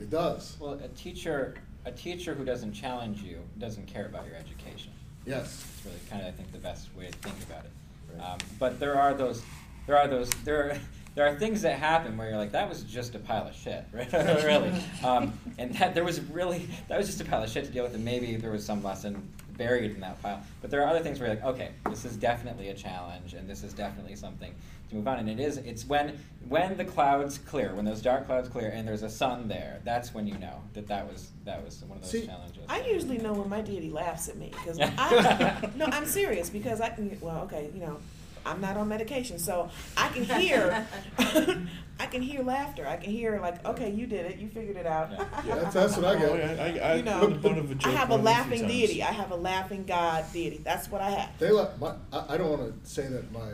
it does. Well, a teacher, a teacher who doesn't challenge you doesn't care about your education. Yes. It's really kind of, I think, the best way to think about it. Right. Um, but there are those, there are those, there are, (laughs) there are things that happen where you're like, that was just a pile of shit, right? (laughs) really. (laughs) Um, and that there was really, that was just a pile of shit to deal with, and maybe there was some lesson buried in that pile. But there are other things where you're like, okay, this is definitely a challenge, and this is definitely something to move on. And it is, it's when, when the clouds clear, when those dark clouds clear, and there's a sun there, that's when you know that that was, that was one of those See, challenges. I usually know when my deity laughs at me because (laughs) I no, I'm serious because I can. Well, okay, you know, I'm not on medication, so I can (laughs) hear. (laughs) I can hear laughter. I can hear like, okay, you did it. You figured it out. Yeah. (laughs) Yeah, that's, that's what I Oh, get. I, I, you know, put of a I joke have a on it few laughing times. deity. I have a laughing God deity. That's what I have. They la- my, I, I don't want to say that my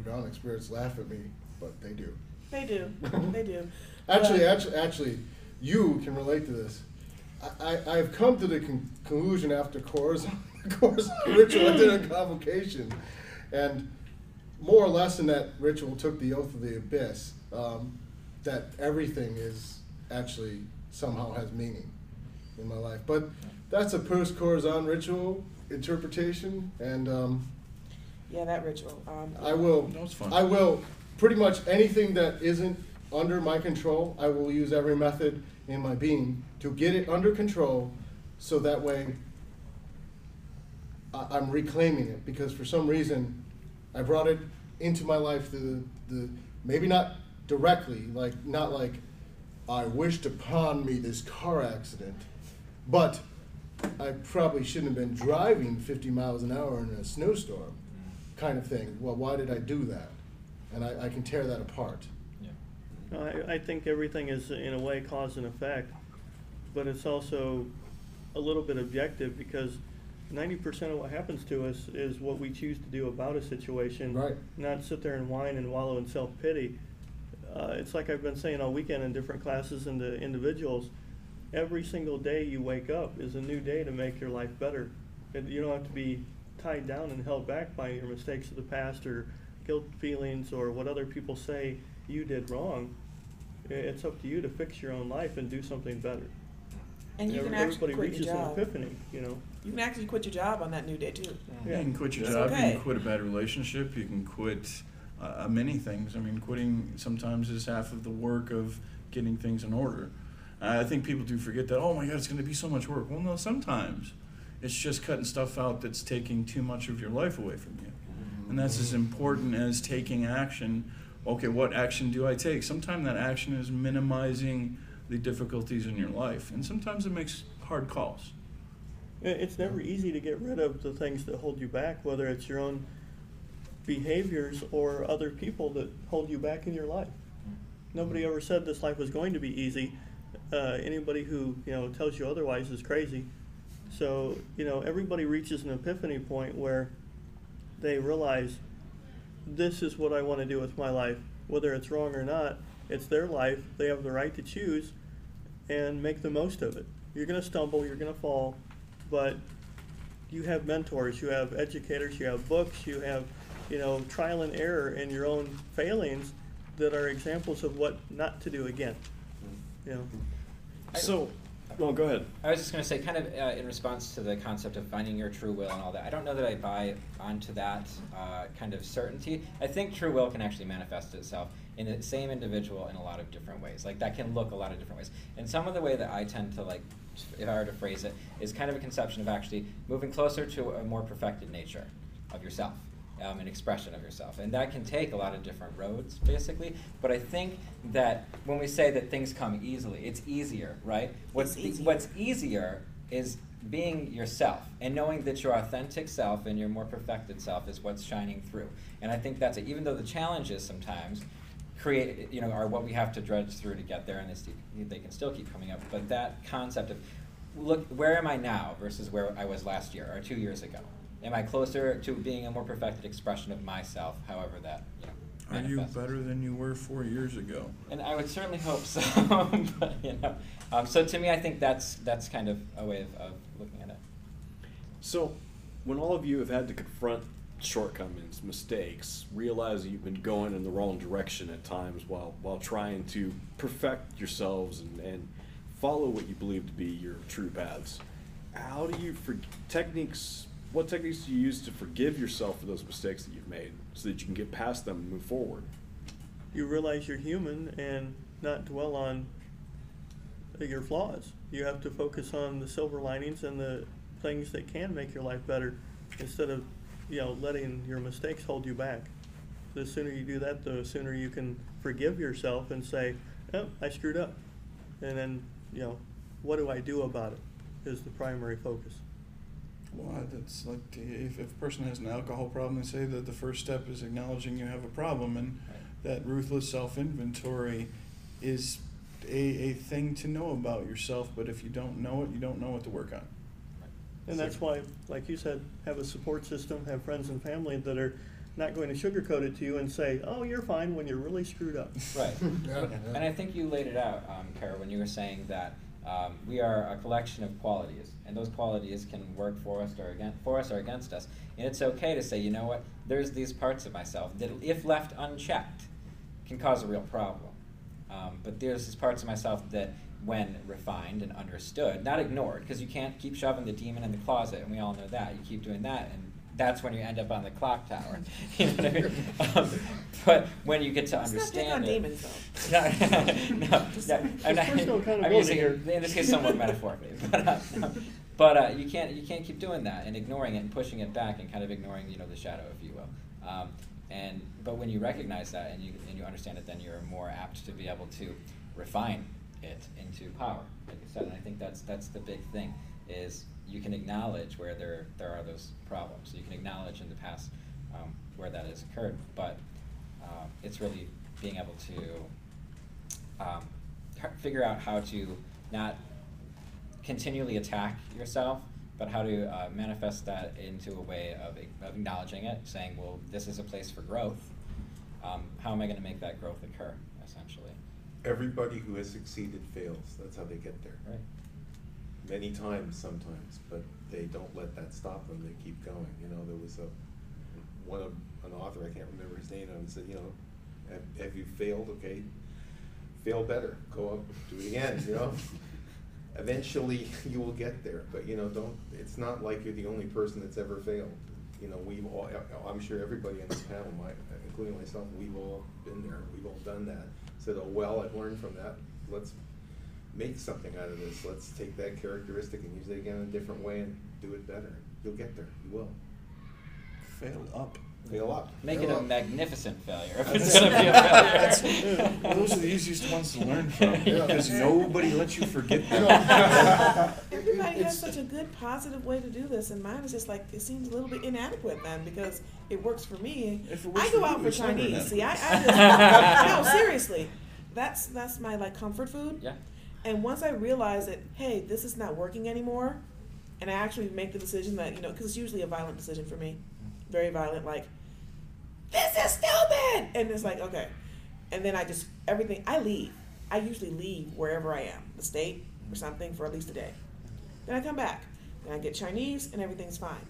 Udonic spirits laugh at me, but they do. They do. They do. Actually, But- actually, actually, you can relate to this. I, I, I've come to the con- conclusion after course, course ritual I did a convocation, and more or less in that ritual took the oath of the abyss. Um, that everything is actually somehow has meaning in my life. But that's a post Choronzon ritual interpretation, and um, Yeah, that ritual. Um, I will. That was fun. I will pretty much anything that isn't under my control. I will use every method in my being to get it under control, so that way I, I'm reclaiming it. Because for some reason, I brought it into my life through the, the maybe not directly, like not like I wished upon me this car accident, but I probably shouldn't have been driving 50 miles an hour in a snowstorm, mm. kind of thing. Well, why did I do that? And I, I can tear that apart. Yeah. No, I, I think everything is in a way cause and effect, but it's also a little bit objective because ninety percent of what happens to us is what we choose to do about a situation. Right. Not sit there and whine and wallow in self-pity. Uh, it's like I've been saying all weekend in different classes and to individuals, every single day you wake up is a new day to make your life better. And you don't have to be tied down and held back by your mistakes of the past or guilt feelings or what other people say you did wrong. It's up to you to fix your own life and do something better. and you Every- can actually Everybody quit reaches your an epiphany, you know. You can actually quit your job on that new day too. Yeah, you can quit your It's job, you can quit a bad relationship, you can quit uh, many things. I mean, quitting sometimes is half of the work of getting things in order. Uh, I think people do forget that, oh my God, it's going to be so much work. Well, no, sometimes it's just cutting stuff out that's taking too much of your life away from you. And that's as important as taking action. Okay, what action do I take? Sometimes that action is minimizing the difficulties in your life, and sometimes it makes hard calls. It's never easy to get rid of the things that hold you back, whether it's your own behaviors or other people that hold you back in your life. Nobody ever said this life was going to be easy. Uh, anybody who you know tells you otherwise is crazy. So you know everybody reaches an epiphany point where they realize this is what I want to do with my life, whether it's wrong or not. It's their life. They have the right to choose and make the most of it. You're going to stumble, you're going to fall, but you have mentors, you have educators, you have books, you have, you know, trial and error in your own failings that are examples of what not to do again. You know, So, well, go ahead. I was just going to say, kind of uh, in response to the concept of finding your true will and all that, I don't know that I buy onto that uh, kind of certainty. I think true will can actually manifest itself in the same individual in a lot of different ways. Like, that can look a lot of different ways. And some of the way that I tend to, like, if I were to phrase it, is kind of a conception of actually moving closer to a more perfected nature of yourself. Um, an expression of yourself. And that can take a lot of different roads, basically. But I think that when we say that things come easily, it's easier, right? What's, e- easier. what's easier is being yourself and knowing that your authentic self and your more perfected self is what's shining through. And I think that's it. Even though the challenges sometimes create, you know, are what we have to dredge through to get there, and they, they can still keep coming up. But that concept of, look, where am I now versus where I was last year or two years ago? Am I closer to being a more perfected expression of myself, however that, you know, Are you better than you were four years ago? And I would certainly hope so. (laughs) but, you know, um, so to me, I think that's that's kind of a way of, of looking at it. So, when all of you have had to confront shortcomings, mistakes, realize you've been going in the wrong direction at times while while trying to perfect yourselves and, and follow what you believe to be your true paths, how do you for techniques? What techniques do you use to forgive yourself for those mistakes that you've made, so that you can get past them and move forward? you realize you're human and not dwell on your flaws. You have to focus on the silver linings and the things that can make your life better instead of, you know, letting your mistakes hold you back. The sooner you do that, the sooner you can forgive yourself and say, oh, I screwed up. And then, you know, what do I do about it is the primary focus. Well, that's like the- if, if a person has an alcohol problem, they say that the first step is acknowledging you have a problem, and that ruthless self inventory is a, a thing to know about yourself. But if you don't know it, you don't know what to work on. And that's why, like you said, have a support system, have friends and family that are not going to sugarcoat it to you and say, oh, you're fine when you're really screwed up. (laughs) Right. (laughs) Yeah, And I think you laid it out, um, Kara, when you were saying that Um, we are a collection of qualities, and those qualities can work for us or against, for us or against us. And it's okay to say, you know what? There's these parts of myself that, if left unchecked, can cause a real problem. Um, but there's these parts of myself that, when refined and understood, not ignored, because you can't keep shoving the demon in the closet, and we all know that. You keep doing that, and that's when you end up on the clock tower. (laughs) you know what I mean? (laughs) Um, but when you get to Let's not pick understand on it, demons, though. (laughs) no, no, Just- no, I'm not. just personal I'm using here. in this case somewhat metaphorically, but uh, no. but uh, you can't you can't keep doing that and ignoring it and pushing it back and kind of ignoring you know the shadow, if you will. Um, and but when you recognize that and you and you understand it, then you're more apt to be able to refine it into power, like you said. And I think that's that's the big thing is you can acknowledge where there there are those problems. You can acknowledge in the past um, where that has occurred, but uh, it's really being able to um, figure out how to not continually attack yourself, but how to uh, manifest that into a way of, of acknowledging it, saying, well, this is a place for growth. Um, how am I going to make that growth occur? Everybody who has succeeded fails. That's how they get there. Right? Many times, sometimes, but they don't let that stop them. They keep going. You know, there was a one of an author I can't remember his name. And said, you know, have, have you failed? Okay, fail better. Go up, do it again. You know. (laughs) Eventually, (laughs) you will get there, but you know, don't. It's not like you're the only person that's ever failed. You know, we've all. I'm sure everybody on this panel, my, including myself, we've all been there. We've all done that. Said, oh well, I've learned from that. Let's make something out of this. Let's take that characteristic and use it again in a different way and do it better. You'll get there. You will. Fail up. Fail up. Make Yeah. it a magnificent failure if (laughs) it's going to be a that's- failure. Those are the easiest ones to learn from Yeah. because nobody lets you forget them. (laughs) Everybody it's- has such a good, positive way to do this, and mine is just like it seems a little bit inadequate then because it works for me. If it works I go for out you, for Chinese. See, I, I just no (laughs) seriously. That's that's my like comfort food. Yeah. And once I realize that, hey, this is not working anymore, and I actually make the decision that you know, because it's usually a violent decision for me, very violent, like this is stupid, and it's like okay, and then I just everything I leave. I usually leave wherever I am, the state or something, for at least a day. Then I come back, then I get Chinese, and everything's fine.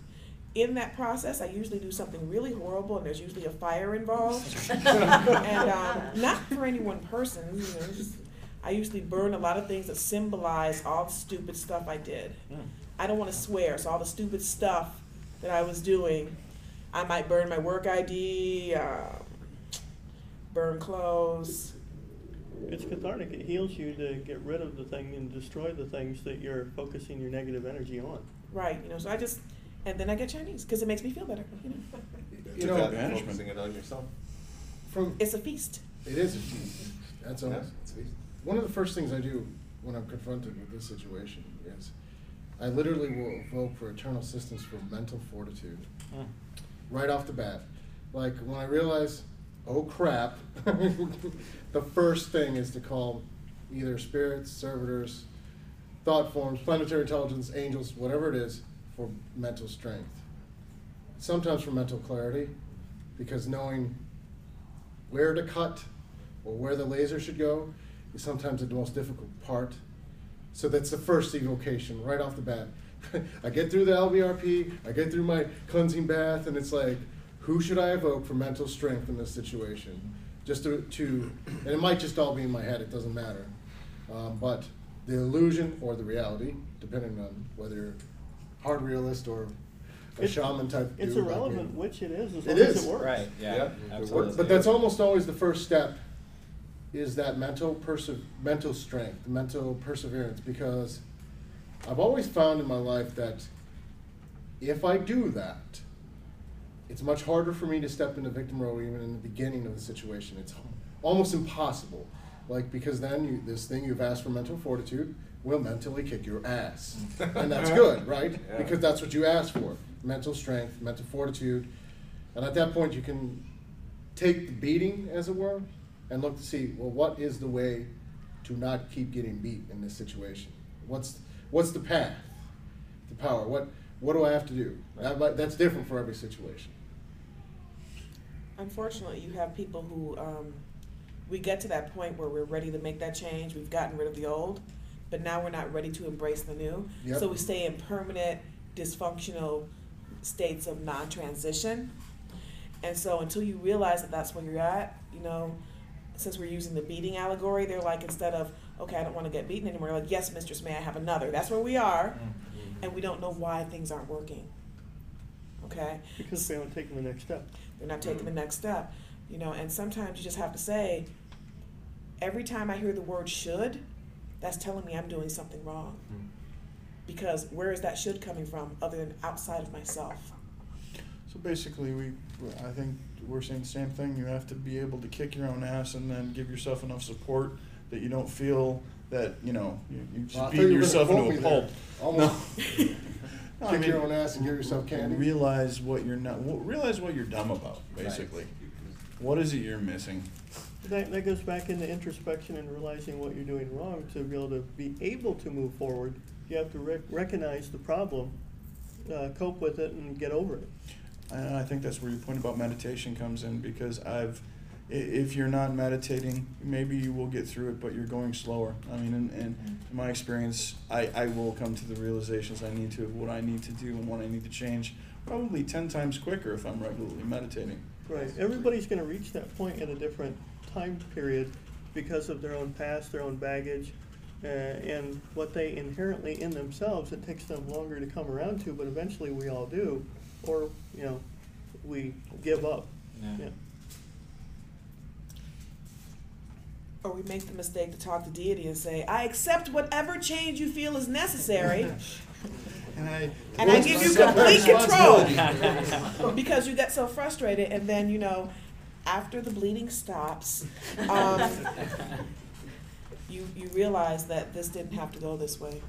In that process, I usually do something really horrible, and there's usually a fire involved. (laughs) and um, not for any one person, you know, just, I usually burn a lot of things that symbolize all the stupid stuff I did. I don't want to swear, so all the stupid stuff that I was doing, I might burn my work ID, um, burn clothes. It's cathartic. It heals you to get rid of the thing and destroy the things that you're focusing your negative energy on. Right, you know, so I just, and then I get Chinese because it makes me feel better. You know, (laughs) You know- out Banishment. focusing it on yourself. from it's a feast. it is a feast. That's Yeah, almost it's easy. one of the first things I do when I'm confronted with this situation is I literally will vote for eternal assistance for mental fortitude Mm. Right off the bat. Like when I realize, oh crap, (laughs) the first thing is to call either spirits, servitors, thought forms, planetary intelligence, angels, whatever it is, for mental strength. Sometimes for mental clarity, because knowing where to cut or where the laser should go is sometimes the most difficult part. So that's the first evocation right off the bat. (laughs) I get through the LBRP, I get through my cleansing bath, and it's like, who should I evoke for mental strength in this situation? Just to, to and it might just all be in my head, it doesn't matter. Um, but the illusion or the reality, depending on whether you're hard realist or a It's- shaman type. It's dude like irrelevant which it is as It long as it works. Right. Yeah. Yeah. Absolutely. But, but that's almost always the first step is that mental perse- mental strength, mental perseverance because I've always found in my life that if I do that, it's much harder for me to step into victim role even in the beginning of the situation. It's almost impossible. Like because then you, this thing you've asked for mental fortitude will mentally kick your ass. (laughs) and that's good, right? Yeah. Because that's what you asked for. Mental strength, mental fortitude. And at that point you can take the beating, as it were, and look to see, well, what is the way to not keep getting beat in this situation? What's what's the path to power? What what do I have to do? That, that's different for every situation. Unfortunately, you have people who um, we get to that point where we're ready to make that change. We've gotten rid of the old, but now we're not ready to embrace the new. Yep. So we stay in permanent dysfunctional states of non-transition. And so until you realize that that's where you're at, you know, since we're using the beating allegory, they're like instead of okay, I don't want to get beaten anymore. Like yes, mistress, may I have another? That's where we are, mm-hmm. and we don't know why things aren't working. Okay, Because they haven't taking the next step. they're not taking the mm-hmm. next step, you know. And sometimes you just have to say, every time I hear the word should, that's telling me I'm doing something wrong. Mm-hmm. Because where is that should coming from other than outside of myself? So basically, we, I think we're saying the same thing. You have to be able to kick your own ass and then give yourself enough support that you don't feel that you know you, you just Well, beat you yourself into a pulp. Almost. (laughs) No, I Kick mean, your own ass and give yourself candy. Realize what you're not. w- Realize what you're dumb about. Basically, what is it you're missing? That, that goes back into introspection and realizing what you're doing wrong to be able to be able to move forward. You have to rec- recognize the problem, uh, cope with it, and get over it. And I think that's where your point about meditation comes in because I've, i- if you're not meditating, maybe you will get through it, but you're going slower. I mean, in, in, in my experience, I, I will come to the realizations I need to of what I need to do and what I need to change probably 10 times quicker if I'm regularly meditating. Right. Everybody's going to reach that point at a different time period because of their own past, their own baggage, uh, and what they inherently in themselves. It takes them longer to come around to, but eventually we all do, or you know, we give up. Yeah. Yeah. Or we make the mistake to talk to deity and say, I accept whatever change you feel is necessary. And I, And I give you complete control because you get so frustrated, and then you know, after the bleeding stops, um, (laughs) you you realize that this didn't have to go this way.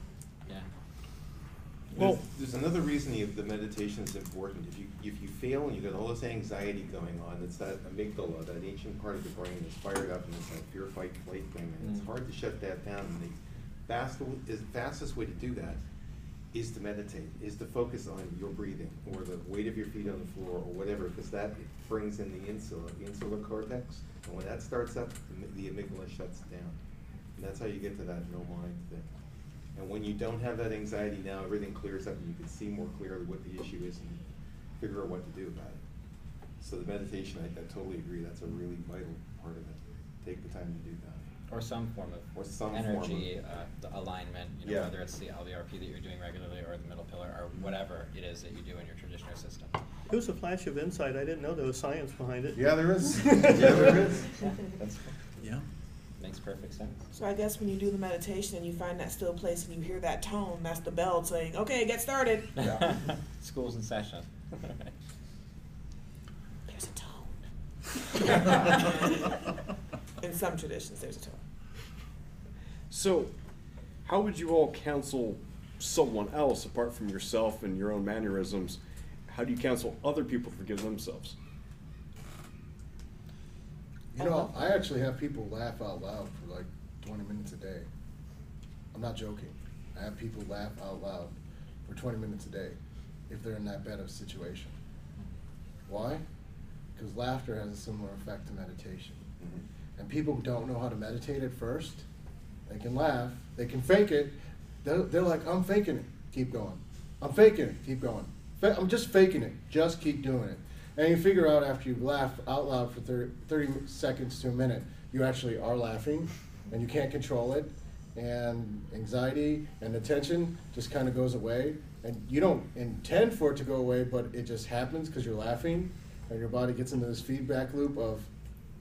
Yeah. There's, there's another reason you, the meditation is important. If you if you fail and you got all this anxiety going on, it's that amygdala, that ancient part of the brain that's fired up and it's that fear, fight, flight thing, and it's Mm. hard to shut that down. And the fast, is fastest way to do that is to meditate, is to focus on your breathing or the weight of your feet on the floor or whatever, because that brings in the insula, the insular cortex, and when that starts up, the the amygdala shuts down. And that's how you get to that no mind thing. And when you don't have that anxiety now, everything clears up and you can see more clearly what the issue is and figure out what to do about it. So the meditation, I, I totally agree, that's a really vital part of it. Take the time to do that. Or some form of Or some form of- energy uh, the alignment, you know, Yeah. whether it's the LBRP that you're doing regularly or the middle pillar or whatever it is that you do in your traditional system. It was a flash of insight. I didn't know there was science behind it. Yeah, there is. (laughs) Yeah, there is. (laughs) That's cool. Yeah. Makes perfect sense. So I guess when you do the meditation and you find that still place and you hear that tone, that's the bell saying, "Okay, get started." (laughs) Yeah. (laughs) School's in session. There's a tone. (laughs) In some traditions, there's a tone. So, how would you all counsel someone else apart from yourself and your own mannerisms? How do you counsel other people to forgive themselves? You know, I actually have people laugh out loud for like 20 minutes a day. I'm not joking. I have people laugh out loud for 20 minutes a day if they're in that bad of a situation. Why? Because laughter has a similar effect to meditation. Mhm. And people who don't know how to meditate at first, they can laugh, they can fake it. They're, they're like, I'm faking it. Keep going. I'm faking it. Keep going. I'm just faking it. Just keep doing it. And you figure out after you laugh out loud for 30, 30 seconds to a minute, you actually are laughing and you can't control it. And anxiety and attention just kind of goes away. And you don't intend for it to go away, but it just happens because you're laughing and your body gets into this feedback loop of,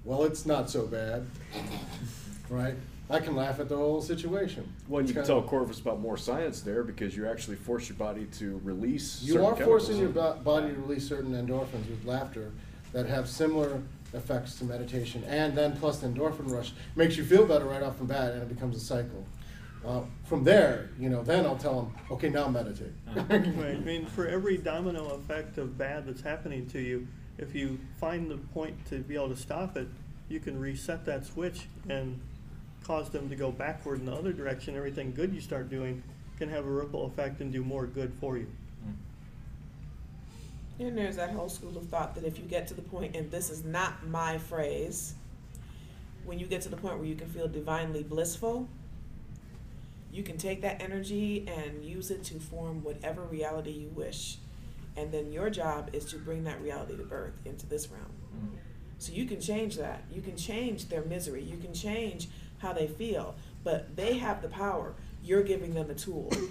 well, it's not so bad, (laughs) right? I can laugh at the whole situation. Well, It's you can kinda- tell Corvus about more science there because you actually force your body to release. You certain are forcing your body to release certain endorphins with laughter that have similar effects to meditation, and then plus the endorphin rush makes you feel better right off the bat, and it becomes a cycle. Uh, from there, you know, then I'll tell them, okay, now meditate. (laughs) Right. I mean, for every domino effect of bad that's happening to you, if you find the point to be able to stop it, you can reset that switch and cause them to go backward in the other direction. Everything good you start doing can have a ripple effect and do more good for you. And there's that whole school of thought that if you get to the point, and this is not my phrase, when you get to the point where you can feel divinely blissful, You can take that energy and use it to form whatever reality you wish. And then your job is to bring that reality to birth into this realm. Mm. So you can change that. You can change their misery. You can change how they feel. But they have the power. You're giving them the tool. (coughs)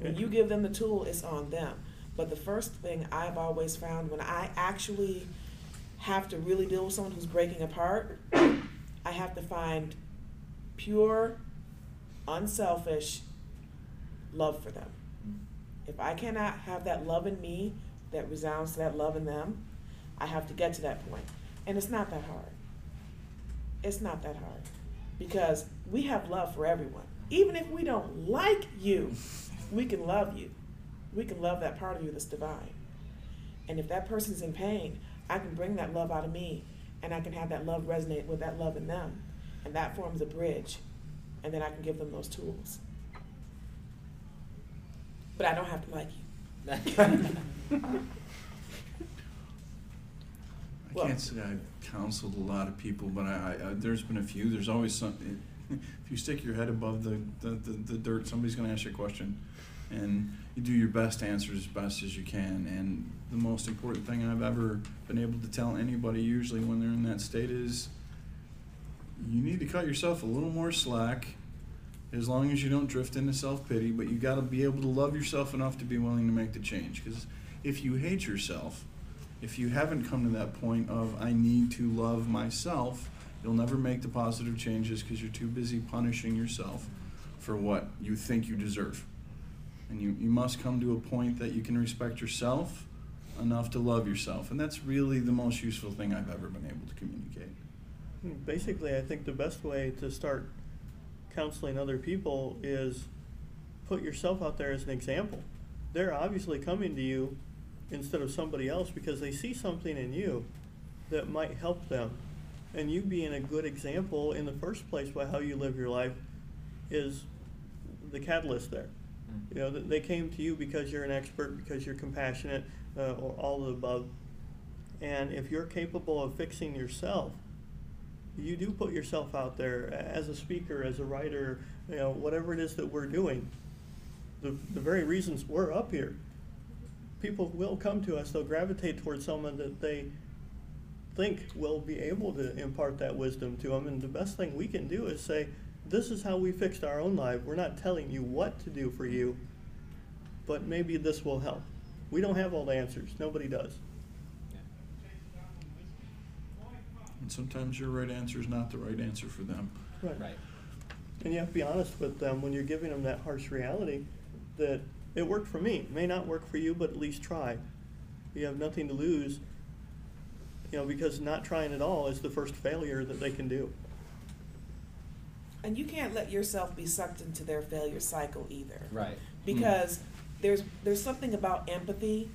When you give them the tool, it's on them. But the first thing I've always found when I actually have to really deal with someone who's breaking apart, (coughs) I have to find pure, unselfish love for them. If I cannot have that love in me that resounds to that love in them, I have to get to that point. And it's not that hard. It's not that hard. Because we have love for everyone. Even if we don't like you, we can love you. We can love that part of you that's divine. And if that person's in pain, I can bring that love out of me and I can have that love resonate with that love in them. And that forms a bridge. And then I can give them those tools. But I don't have to like you. (laughs) (laughs) I Well- can't say I've counseled a lot of people, but I, I, I there's been a few. There's always some. (laughs) If you stick your head above the, the, the, the dirt, somebody's going to ask you a question, and you do your best to answer as best as you can. And the most important thing I've ever been able to tell anybody, usually when they're in that state, is you need to cut yourself a little more slack. As long as you don't drift into self pity, but you got to be able to love yourself enough to be willing to make the change. Because if you hate yourself, if you haven't come to that point of I need to love myself, you'll never make the positive changes because you're too busy punishing yourself for what you think you deserve. And you, you must come to a point that you can respect yourself enough to love yourself. And that's really the most useful thing I've ever been able to communicate. Hmm, basically, I think the best way to start counseling other people is put yourself out there as an example. They're obviously coming to you instead of somebody else because they see something in you that might help them. And you being a good example in the first place by how you live your life is the catalyst there. Mm. You know, they came to you because you're an expert, because you're compassionate, uh, or all of the above. And if you're capable of fixing yourself, you do put yourself out there as a speaker, as a writer, you know, whatever it is that we're doing. The, the very reasons we're up here, people will come to us, they'll gravitate towards someone that they think will be able to impart that wisdom to them. And the best thing we can do is say, this is how we fixed our own life. We're not telling you what to do for you, but maybe this will help. We don't have all the answers. Nobody does. And sometimes your right answer is not the right answer for them. Right. right. And you have to be honest with them when you're giving them that harsh reality that it worked for me. It may not work for you, but at least try. You have nothing to lose, you know, because not trying at all is the first failure that they can do. And you can't let yourself be sucked into their failure cycle either. Right. because there's there's something about empathy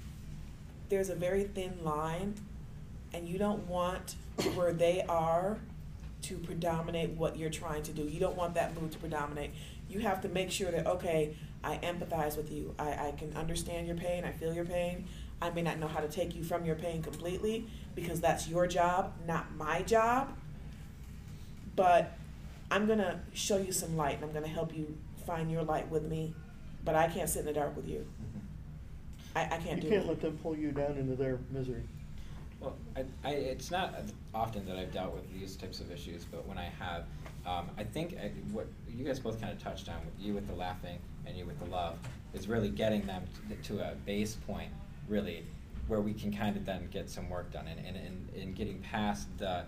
there's a very thin line and you don't want where they are to predominate what you're trying to do you don't want that mood to predominate you have to make sure that okay i empathize with you i, I can understand your pain i feel your pain i may not know how to take you from your pain completely because that's your job not my job but i'm going to show you some light and i'm going to help you find your light with me but I can't sit in the dark with you. I, I can't You do can't it. let them pull you down into their misery. Well, I, I, it's not often that I've dealt with these types of issues, but when I have, um, I think I, what you guys both kind of touched on, you with the laughing and you with the love, is really getting them to, a base point, really, where we can kind of then get some work done and, and, and getting past the,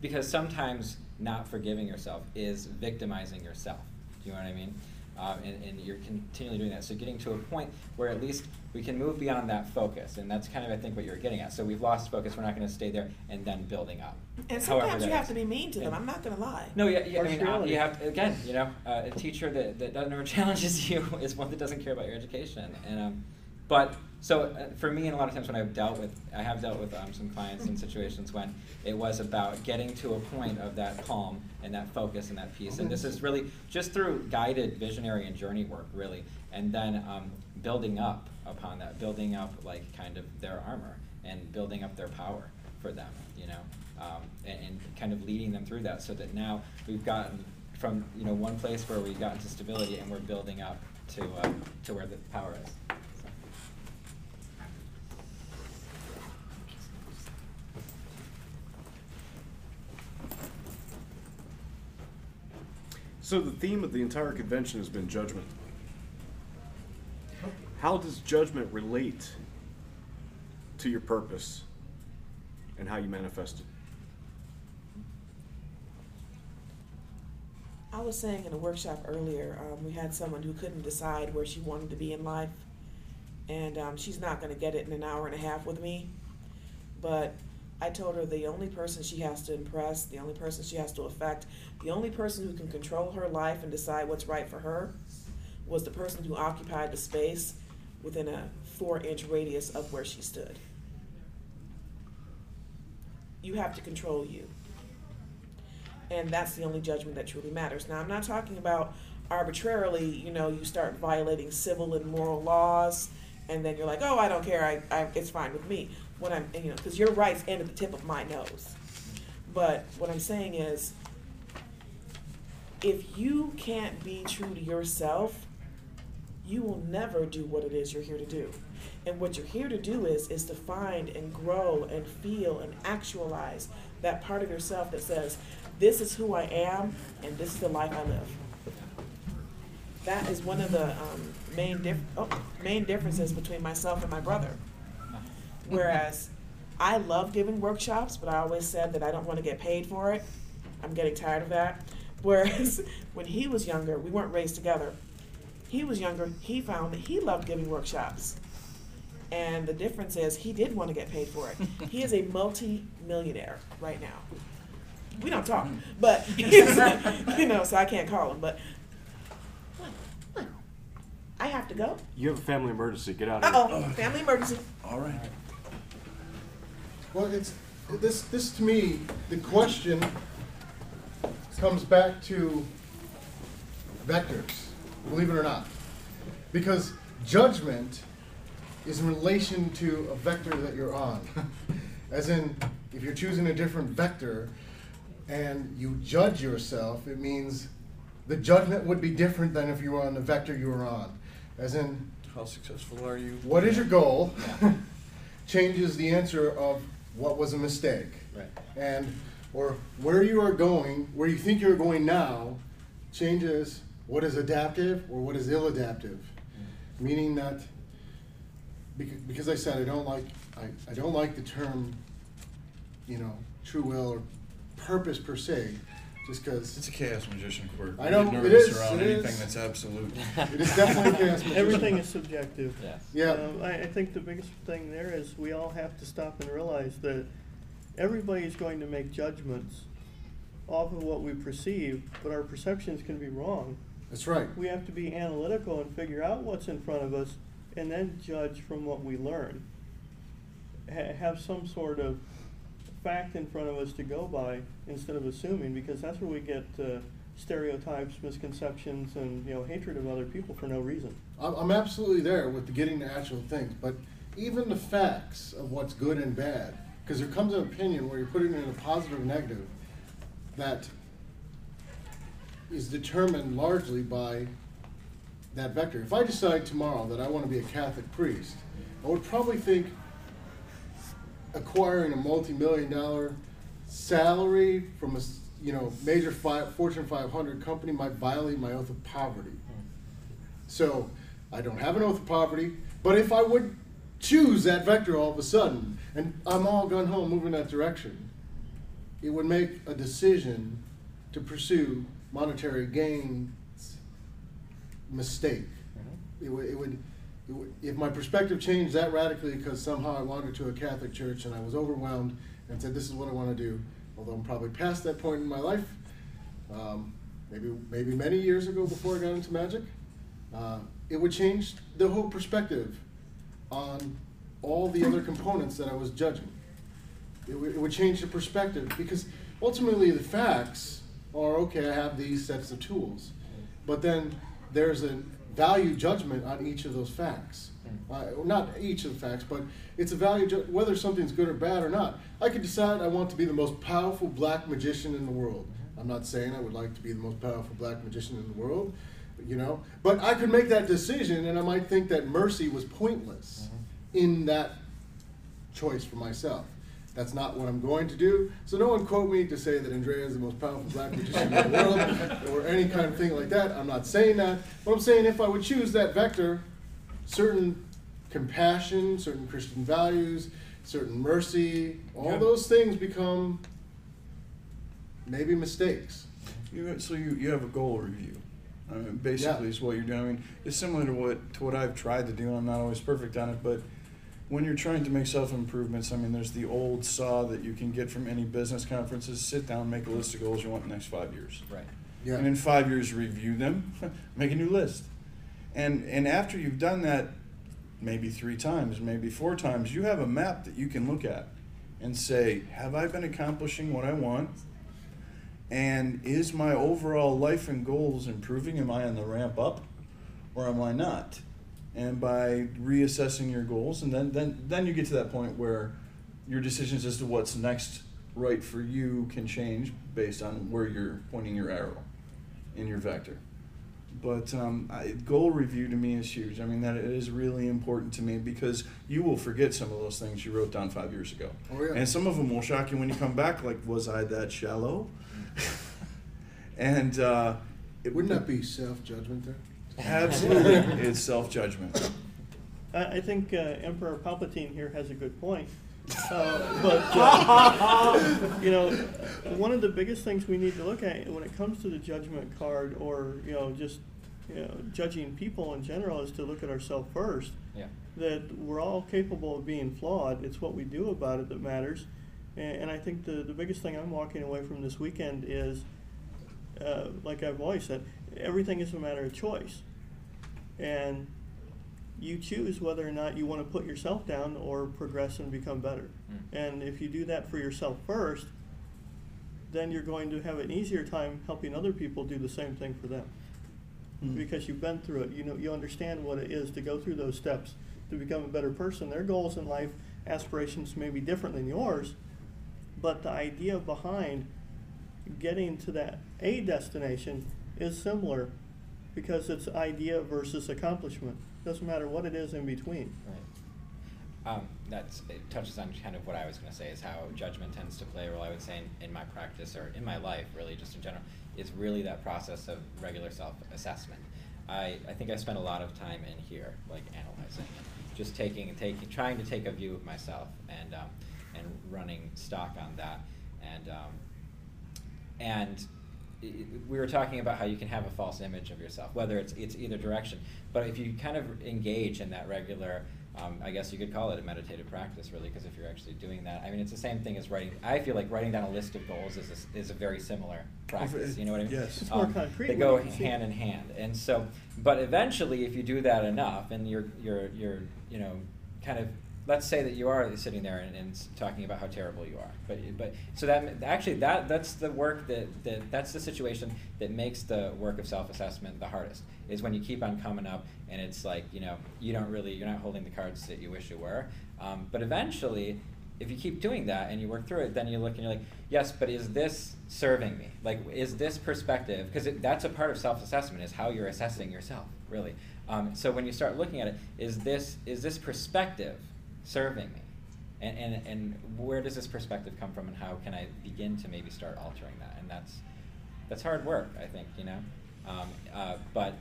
because sometimes not forgiving yourself is victimizing yourself. Do you know what I mean? Um, and, and you're continually doing that. So getting to a point where at least we can move beyond that focus, and that's kind of I think what you're getting at. So we've lost focus. We're not going to stay there, and then building up. And sometimes you have is. to be mean to them. And- I'm not gonna lie. No, yeah, yeah I mean, uh, you have to, again, you know, uh, a teacher that, that doesn't- never (laughs) challenges you is one that doesn't care about your education. And um, but so uh, for me, and a lot of times when I've dealt with, I have dealt with um, some clients in situations when it was about getting to a point of that calm and that focus and that peace. And this is really just through guided visionary and journey work, really, and then um, building up upon that, building up like kind of their armor and building up their power for them, you know, um, and, and kind of leading them through that so that now we've gotten from you know one place where we got into stability and we're building up to uh, to where the power is. So. The theme of the entire convention has been judgment. How does judgment relate to your purpose and how you manifest it? I was saying in a workshop earlier, um, we had someone who couldn't decide where she wanted to be in life, and um, she's not going to get it in an hour and a half with me. But I told her the only person she has to impress, the only person she has to affect, the only person who can control her life and decide what's right for her was the person who occupied the space within a four inch radius of where she stood. You have to control you and that's the only judgment that truly matters. Now, I'm not talking about arbitrarily, you know, you start violating civil and moral laws, and then you're like, oh, I don't care, I, I it's fine with me. What I'm, you know, because your rights end at the tip of my nose. But what I'm saying is, if you can't be true to yourself, you will never do what it is you're here to do. And what you're here to do is is to find and grow and feel and actualize that part of yourself that says, this is who I am, and this is the life I live. That is one of the um, main dif- oh, main differences between myself and my brother. Whereas I love giving workshops, but I always said that I don't want to get paid for it. I'm getting tired of that. Whereas (laughs) when he was younger, we weren't raised together. He was younger, he found that he loved giving workshops. And the difference is he did want to get paid for it. (laughs) he is a multi millionaire right now we don't talk, but (laughs) you know, so I can't call him. But I have to go. You have a family emergency. Get out Uh of here. oh, family emergency. All right. Well, it's this. This to me, the question comes back to vectors. Believe it or not, because judgment is in relation to a vector that you're on. (laughs) As in, if you're choosing a different vector and you judge yourself, it means the judgment would be different than if you were on the vector you were on. As in, How successful are you? what is your goal (laughs) changes the answer of what was a mistake. Right. And, or where you are going, where you think you're going now, changes what is adaptive or what is ill adaptive. Mm-hmm. Meaning that, because, because I said I don't like, I, I don't like the term, you know, true will or purpose per se, just because It's a chaos magician quirk. I know, We get it nervous is, around it anything is. that's absolute. (laughs) it is definitely a chaos magician. Everything is subjective. Yes. Yeah. Um, I, I think the biggest thing there is we all have to stop and realize that everybody's going to make judgments off of what we perceive, but our perceptions can be wrong. That's right. We have to be analytical and figure out what's in front of us and then judge from what we learn. Ha- have some sort of fact in front of us to go by instead of assuming, because that's where we get uh, stereotypes, misconceptions, and you know hatred of other people for no reason. I'm, absolutely there with the getting the actual things, but even the facts of what's good and bad, because there comes an opinion where you're putting it in a positive or negative that is determined largely by that vector. If I decide tomorrow that I want to be a Catholic priest, I would probably think acquiring a multi-million dollar salary from a you know major five, Fortune 500 company might violate my oath of poverty. So I don't have an oath of poverty, but if I would choose that vector all of a sudden, and I'm all gun home moving that direction, it would make a decision to pursue monetary gains mistake. Mm-hmm. It would, it would, it would, if my perspective changed that radically because somehow I wandered to a Catholic church and I was overwhelmed and said, "This is what I want to do," although I'm probably past that point in my life, um, maybe maybe many years ago before I got into magic, uh, it would change the whole perspective on all the other components that I was judging. It it would change the perspective because ultimately the facts are okay. I have these sets of tools, but then there's a value judgment on each of those facts. Hmm. Uh, not each of the facts, but it's a value ju- whether something's good or bad or not. I could decide I want to be the most powerful black magician in the world. Mm-hmm. I'm not saying I would like to be the most powerful black magician in the world, you know, but I could make that decision, and I might think that mercy was pointless mm-hmm. in that choice for myself. That's not what I'm going to do. So no one quote me to say that Andrieh is the most powerful black magician in the world (laughs) or any kind of thing like that. I'm not saying that. But I'm saying if I would choose that vector, certain compassion, certain Christian values, certain mercy, all Yeah. those things become maybe mistakes. You, so you, you have a goal review. I mean, basically, Yeah. is what you're doing. I mean, It's similar to what to what I've tried to do. I'm not always perfect on it, but when you're trying to make self improvements, I mean, there's the old saw that you can get from any business conferences. Sit down, make a list of goals you want in the next five years. Right. Yeah. And in five years, review them, (laughs) make a new list. And and after you've done that, maybe three times, maybe four times, you have a map that you can look at and say, have I been accomplishing what I want? And is my overall life and goals improving? Am I on the ramp up or am I not? And by reassessing your goals, and then, then, then you get to that point where your decisions as to what's next right for you can change based on where you're pointing your arrow in your vector. But um, I, goal review to me is huge. I mean, that it is really important to me because you will forget some of those things you wrote down five years ago. Oh, yeah. And some of them will shock you when you come back, like, was I that shallow? (laughs) and uh, it Wouldn't that be self judgment there? Absolutely. (laughs) it's self judgment. I, I think uh, Emperor Palpatine here has a good point. Uh, (laughs) but, uh, you know, one of the biggest things we need to look at when it comes to the judgment card or, you know, just, you know, judging people in general is to look at ourselves first. Yeah. That we're all capable of being flawed. It's what we do about it that matters. And, and I think the, the biggest thing I'm walking away from this weekend is, uh, like I've always said, everything is a matter of choice. And you choose whether or not you want to put yourself down or progress and become better. Mm. And if you do that for yourself first, then you're going to have an easier time helping other people do the same thing for them. Mm. Because you've been through it, you know, you understand what it is to go through those steps to become a better person. Their goals in life, aspirations may be different than yours, but the idea behind getting to that A destination is similar because it's idea versus accomplishment. Doesn't matter what it is in between. Right. Um, that's it touches on kind of what I was going to say is how judgment tends to play a role. I would say in, in my practice or in my life, really, just in general, is really that process of regular self-assessment. I, I think I spend a lot of time in here, like analyzing, and just taking taking trying to take a view of myself and um, and running stock on that, and um, and we were talking about how you can have a false image of yourself, whether it's it's either direction. But if you kind of engage in that regular, um, I guess you could call it a meditative practice, really, because if you're actually doing that, I mean, it's the same thing as writing. I feel like writing down a list of goals is a, is a very similar practice. You know what I mean? Yes. It's more concrete They go you can see hand in hand, and so, but eventually, if you do that enough, and you're you're you're you know kind of let's say that you are sitting there and, and talking about how terrible you are, but but so that actually that that's the work that, that that's the situation that makes the work of self-assessment the hardest is when you keep on coming up and it's like you know you don't really you're not holding the cards that you wish you were, um, but eventually. If you keep doing that and you work through it, then you look and you're like, yes, but is this serving me? Like, is this perspective? Because that's a part of self-assessment is how you're assessing yourself, really. Um, so when you start looking at it, is this is this perspective serving me? And, and, and where does this perspective come from and how can I begin to maybe start altering that? And that's, that's hard work, I think, you know? Um, uh, but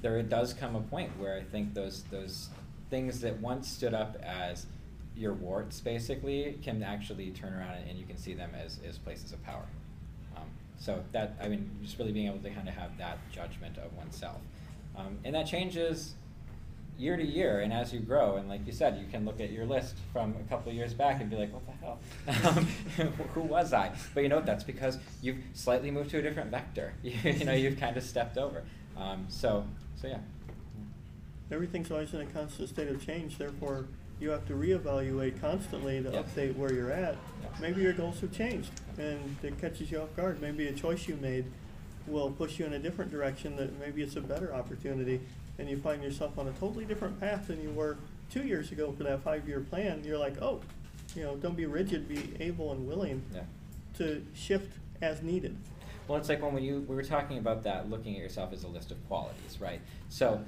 there does come a point where I think those, those things that once stood up as your warts, basically, can actually turn around and, and you can see them as, as places of power. Um, so that, I mean, just really being able to kind of have that judgment of oneself. Um, and that changes year to year, and as you grow, and like you said, you can look at your list from a couple of years back and be like, what the hell? (laughs) Um, who was I? But you know, that's because you've slightly moved to a different vector. (laughs) you know, you've kind of stepped over. Um, so, so yeah. Everything's always in a constant state of change, therefore you have to reevaluate constantly to Yep. update where you're at. Yep. Maybe your goals have changed and it catches you off guard. Maybe a choice you made will push you in a different direction that maybe it's a better opportunity and you find yourself on a totally different path than you were two years ago for that five-year plan. You're like, oh, you know, don't be rigid, be able and willing Yeah. to shift as needed. Well, it's like when we, you, we were talking about that, looking at yourself as a list of qualities, right? So,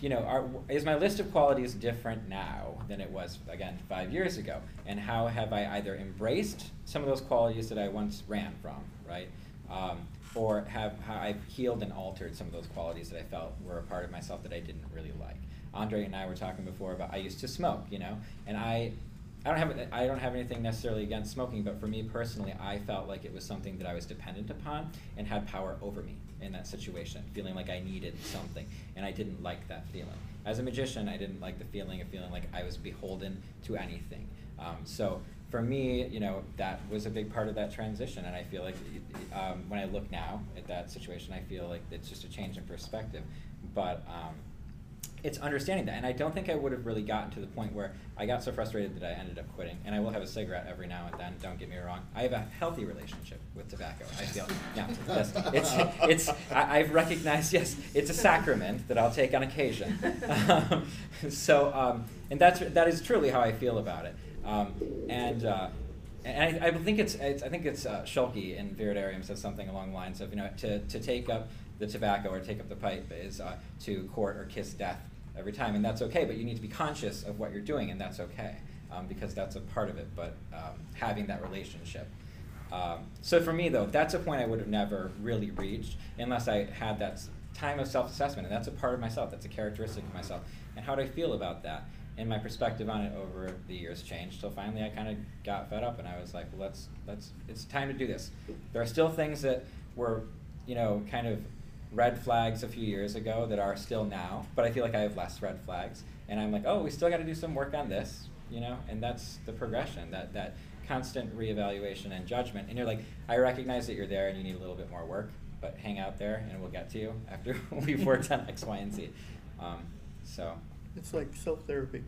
you know, are, is my list of qualities different now than it was, again, five years ago? And how have I either embraced some of those qualities that I once ran from, right? Um, or have how I've healed and altered some of those qualities that I felt were a part of myself that I didn't really like. Andrieh and I were talking before about I used to smoke, you know, and I I don't have I don't have anything necessarily against smoking, but for me personally, I felt like it was something that I was dependent upon and had power over me in that situation, feeling like I needed something, and I didn't like that feeling. As a magician, I didn't like the feeling of feeling like I was beholden to anything. Um, so for me, you know, that was a big part of that transition, and I feel like um, when I look now at that situation, I feel like it's just a change in perspective. But um, it's understanding that. And I don't think I would have really gotten to the point where I got so frustrated that I ended up quitting. And I will have a cigarette every now and then. Don't get me wrong. I have a healthy relationship with tobacco. I feel. Yeah, yes, it's it's. I, I've recognized. Yes, it's a sacrament that I'll take on occasion. (laughs) Um, so, um, and that's that is truly how I feel about it. Um, and. Uh, and I, I, think it's, it's I think it's uh, Schulke in Viridarium says something along the lines of you know to, to take up the tobacco or take up the pipe is uh, to court or kiss death every time, and that's okay. But you need to be conscious of what you're doing, and that's okay um, because that's a part of it. But um, having that relationship. Um, so for me, though, that's a point I would have never really reached unless I had that time of self-assessment, and that's a part of myself. That's a characteristic of myself. And how do I feel about that? And my perspective on it over the years changed. So finally, I kind of got fed up, and I was like, well, "Let's let's. It's time to do this." There are still things that were, you know, kind of red flags a few years ago that are still now, but I feel like I have less red flags. And I'm like, oh, we still got to do some work on this, you know? And that's the progression, that, that constant reevaluation and judgment. And you're like, I recognize that you're there and you need a little bit more work, but hang out there and we'll get to you after (laughs) we've worked on X, Y, and Z. Um, so. It's like self therapy.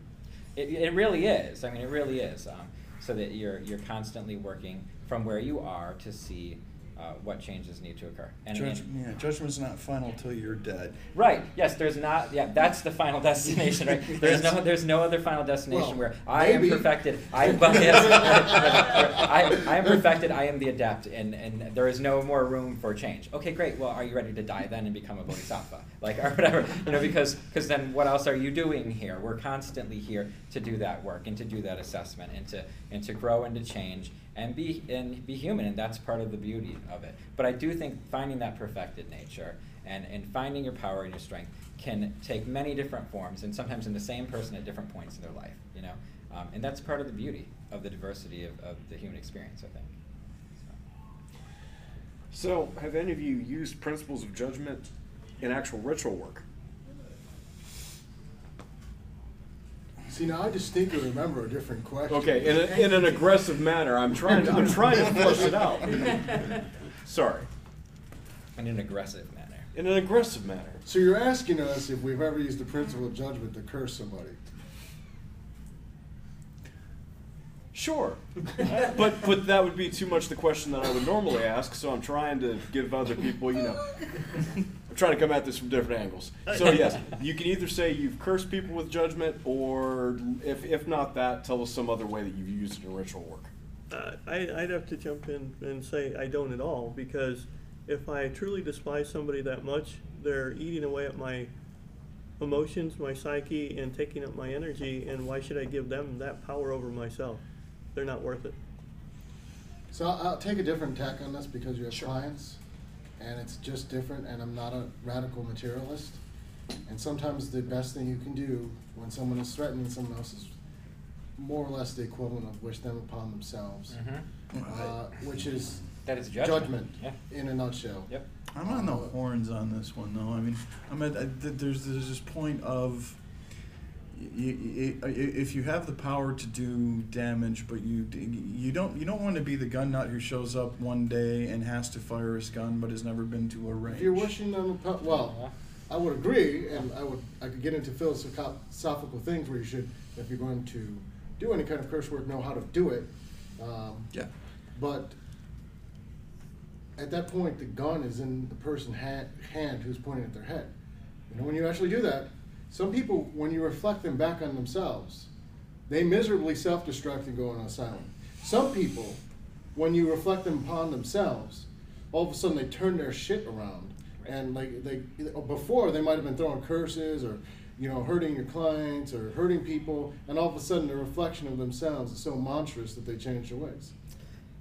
It, it really is. I mean, it really is. Um, so that you're, you're constantly working from where you are to see uh, what changes need to occur. And, Judge, and, yeah, judgment's not final till you're dead. Right. Yes. There's not. Yeah. That's the final (laughs) destination. Right. (laughs) There's no. There's no other final destination well, where I maybe. am perfected. (laughs) I. But yes, I, I am perfected. I am the adept, and and there is no more room for change. Okay. Great. Well, are you ready to die then and become a bodhisattva? Like or whatever. You know, because because then what else are you doing here? We're constantly here to do that work and to do that assessment and to and to grow and to change and be and be human, and that's part of the beauty of it. But I do think finding that perfected nature and, and finding your power and your strength can take many different forms, and sometimes in the same person at different points in their life. You know, um, and that's part of the beauty of the diversity of, of the human experience. I think. So. so, have any of you used principles of judgment in actual ritual work? See, now I distinctly remember a different question. Okay, in, a, in an aggressive manner. I'm trying to, I'm trying to flush it out. (laughs) Sorry. In an aggressive manner. In an aggressive manner. So you're asking us if we've ever used the principle of judgment to curse somebody. Sure, but but that would be too much the question that I would normally ask. So I'm trying to give other people, you know, I'm trying to come at this from different angles. So (laughs) yes, you can either say you've cursed people with judgment, or if if not that, tell us some other way that you've used it in ritual work. Uh, I, I'd have to jump in and say I don't at all because if I truly despise somebody that much, they're eating away at my emotions, my psyche, and taking up my energy. And why should I give them that power over myself? They're not worth it. So I'll, take a different tack on this because you have sure. clients and it's just different and I'm not a radical materialist. And sometimes the best thing you can do when someone is threatening someone else is more or less the equivalent of wish them upon themselves, mm-hmm. uh, which is that is judgment, judgment yeah. in a nutshell. Yep. I'm on the uh, horns on this one though. I mean, I'm at, I, there's there's this point of you, if you have the power to do damage, but you you don't you don't want to be the gun nut who shows up one day and has to fire his gun, but has never been to a range. If you're wishing them a well, I would agree, and I would I could get into philosophical things where you should, if you're going to do any kind of curse work, know how to do it. Um, yeah. But at that point, the gun is in the person's hand, hand who's pointing at their head. You know, when you actually do that, some people, when you reflect them back on themselves, they miserably self destruct and go on silent. Some people, when you reflect them upon themselves, all of a sudden they turn their shit around, and like they before they might have been throwing curses or you know hurting your clients or hurting people, and all of a sudden the reflection of themselves is so monstrous that they change their ways.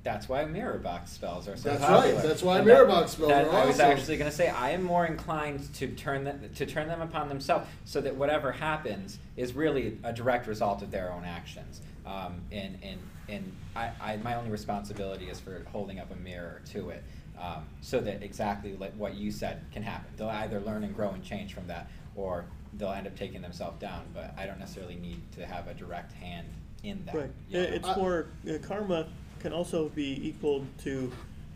That's why mirror box spells are so That's popular. right, that's why And mirror that- box spells that are I was awesome. actually going to say I am more inclined to turn them to turn them upon themselves, so that whatever happens is really a direct result of their own actions. Um, and and and I, I my only responsibility is for holding up a mirror to it, um, so that exactly like what you said can happen. They'll either learn and grow and change from that, or they'll end up taking themselves down. But I don't necessarily need to have a direct hand in that. Right. you know? It's more, uh, karma can also be equal to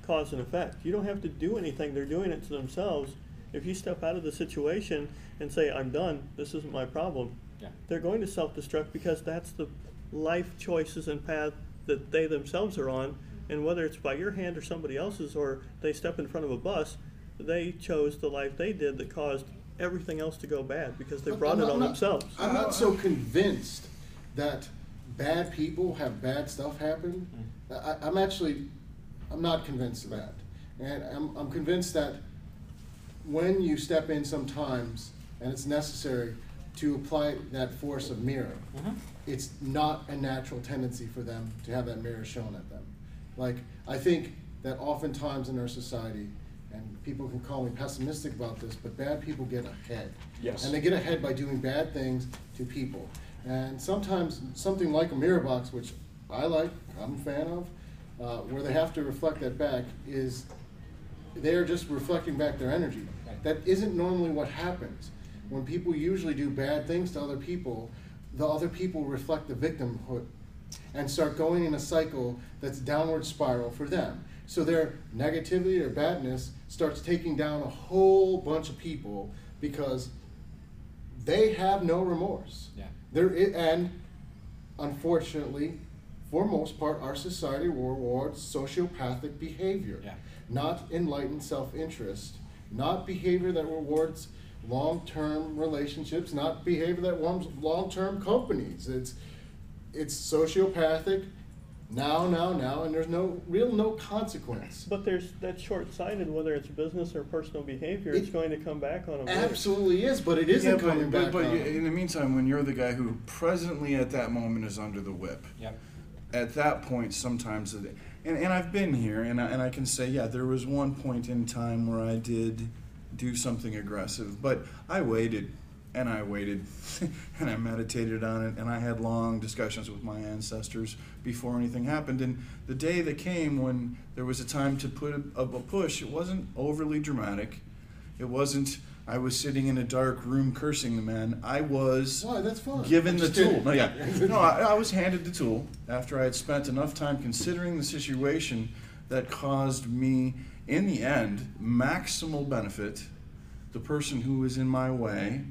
cause and effect. You don't have to do anything, they're doing it to themselves. If you step out of the situation and say, I'm done, this isn't my problem, Yeah. they're going to self-destruct because that's the life choices and path that they themselves are on. And whether it's by your hand or somebody else's, or they step in front of a bus, they chose the life they did that caused everything else to go bad because they I'm brought it not- on not- themselves. I'm not so convinced that bad people have bad stuff happen. Mm. I, I'm actually, I'm not convinced of that. And I'm, I'm convinced that when you step in sometimes, and it's necessary to apply that force of mirror, Mhm. it's not a natural tendency for them to have that mirror shown at them. Like, I think that oftentimes in our society, and people can call me pessimistic about this, but bad people get ahead. Yes. And they get ahead by doing bad things to people. And sometimes something like a mirror box, which I like, I'm a fan of, uh, where they have to reflect that back, is they're just reflecting back their energy. That isn't normally what happens. When people usually do bad things to other people, the other people reflect the victimhood and start going in a cycle that's downward spiral for them. So their negativity or badness starts taking down a whole bunch of people because they have no remorse. Yeah. There i- and unfortunately, for most part, our society rewards sociopathic behavior, Yeah. not enlightened self-interest, not behavior that rewards long-term relationships, not behavior that warms long-term companies. It's it's sociopathic now, now, now, and there's no real no consequence. But there's, that's short-sighted, whether it's business or personal behavior, it's going to come back on them. later. Absolutely is, but it isn't Yeah, but- coming but, back. But, on you- in the meantime, when you're the guy who presently at that moment is under the whip, Yep. At that point, sometimes, and, and I've been here, and I, and I can say, yeah, there was one point in time where I did do something aggressive, but I waited, and I waited, (laughs) and I meditated on it, and I had long discussions with my ancestors before anything happened. And the day that came when there was a time to put a, a push, it wasn't overly dramatic. It wasn't. I was sitting in a dark room cursing the man. I was Why? That's fine. given I'm the tool. kidding. No, yeah. (laughs) No, I, I was handed the tool after I had spent enough time considering the situation that caused me, in the end, maximal benefit. The person who was in my way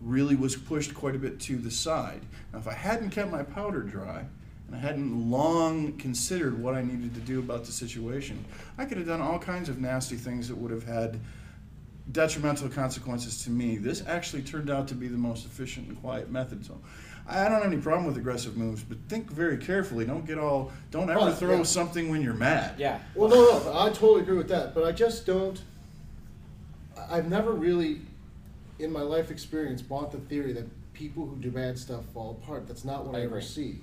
really was pushed quite a bit to the side. Now, if I hadn't kept my powder dry, and I hadn't long considered what I needed to do about the situation, I could have done all kinds of nasty things that would have had detrimental consequences to me. This actually turned out to be the most efficient and quiet method. So I don't have any problem with aggressive moves, but think very carefully. Don't get all. Don't ever Right, throw yeah. something when you're mad. Yeah. Well, no, no, I totally agree with that, but I just don't. I- I've never really, in my life experience, bought the theory that people who do bad stuff fall apart. That's not what I I, ever see.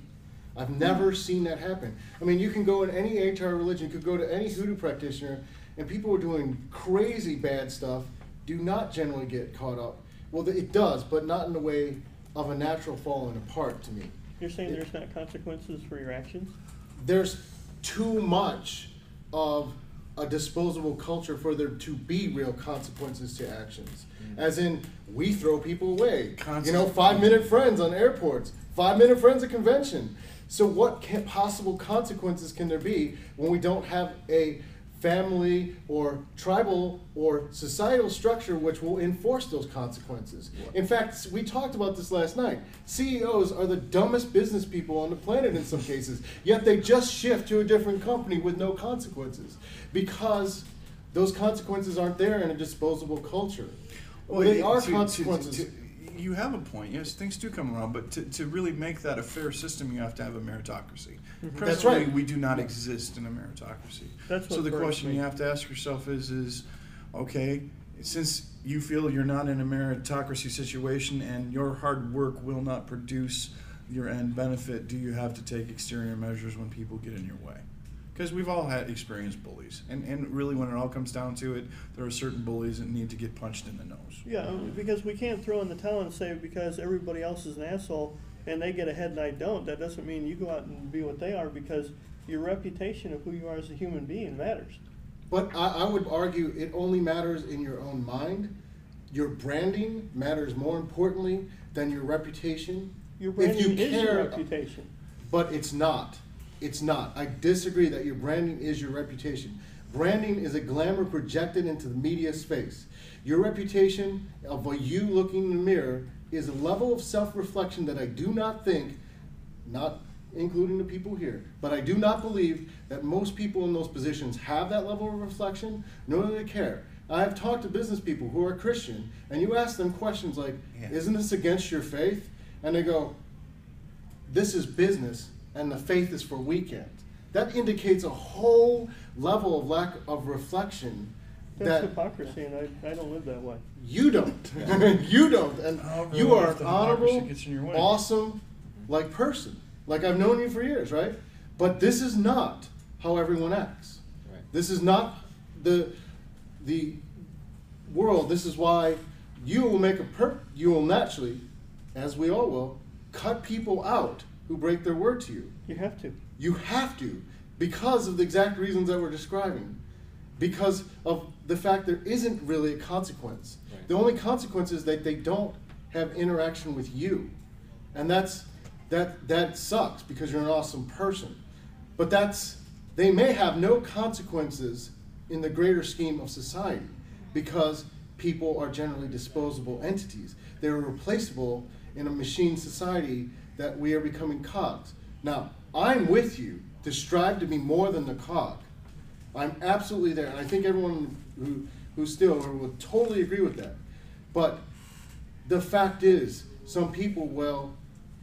I've never seen that happen. I mean, you can go in any ATR religion, you could go to any hoodoo practitioner, and people who are doing crazy bad stuff do not generally get caught up. Well, it does, but not in the way of a natural falling apart to me. You're saying there's not consequences for your actions? there's too much of a disposable culture for there to be real consequences to actions. Mm. As in, we throw people away. You know, five minute friends on airports, five minute friends at convention. So, what can, possible consequences can there be when we don't have a family or tribal or societal structure which will enforce those consequences? In fact, we talked about this last night. CEOs are the dumbest business people on the planet in some (laughs) cases, yet they just shift to a different company with no consequences because those consequences aren't there in a disposable culture. Well, they are to- to- consequences. to- you have a point. Yes, things do come around, but to, to really make that a fair system, you have to have a meritocracy. Mm-hmm. That's Presently, right. we do not exist in a meritocracy. That's so the question me. you have to ask yourself is, is okay, since you feel you're not in a meritocracy situation and your hard work will not produce your end benefit, do you have to take exterior measures when people get in your way? Because we've all had experienced bullies, and, and really, when it all comes down to it, there are certain bullies that need to get punched in the nose. Yeah, uh, because we can't throw in the towel and say because everybody else is an asshole and they get ahead and I don't, that doesn't mean you go out and be what they are because your reputation of who you are as a human being matters. But I, I would argue it only matters in your own mind. Your branding matters more importantly than your reputation. Your If branding you is your care- reputation. But it's not. It's not. I disagree that your branding is your reputation. Branding is a glamour projected into the media space. Your reputation of a you looking in the mirror is a level of self reflection that I do not think, not including the people here, but I do not believe that most people in those positions have that level of reflection, nor do they care. I have talked to business people who are Christian, and you ask them questions like, Yeah. Isn't this against your faith? And they go, this is business and the faith is for weekends. That indicates a whole level of lack of reflection That's that hypocrisy and I, I don't live that way. you don't. (laughs) (laughs) you don't. And you are an honorable, gets in your way. awesome, like person. Like I've known you for years, right? But this is not how everyone acts. Right. This is not the the world. This is why you will make a per you will naturally, as we all will, cut people out who break their word to you. You have to. You have to, because of the exact reasons that we're describing. Because of the fact there isn't really a consequence. Right. The only consequence is that they don't have interaction with you. And that's that that sucks because you're an awesome person. But that's they may have no consequences in the greater scheme of society because people are generally disposable entities. They're replaceable in a machine society that we are becoming cogs. Now, I'm with you to strive to be more than the cog. I'm absolutely there, and I think everyone who who still would totally agree with that. But the fact is, some people will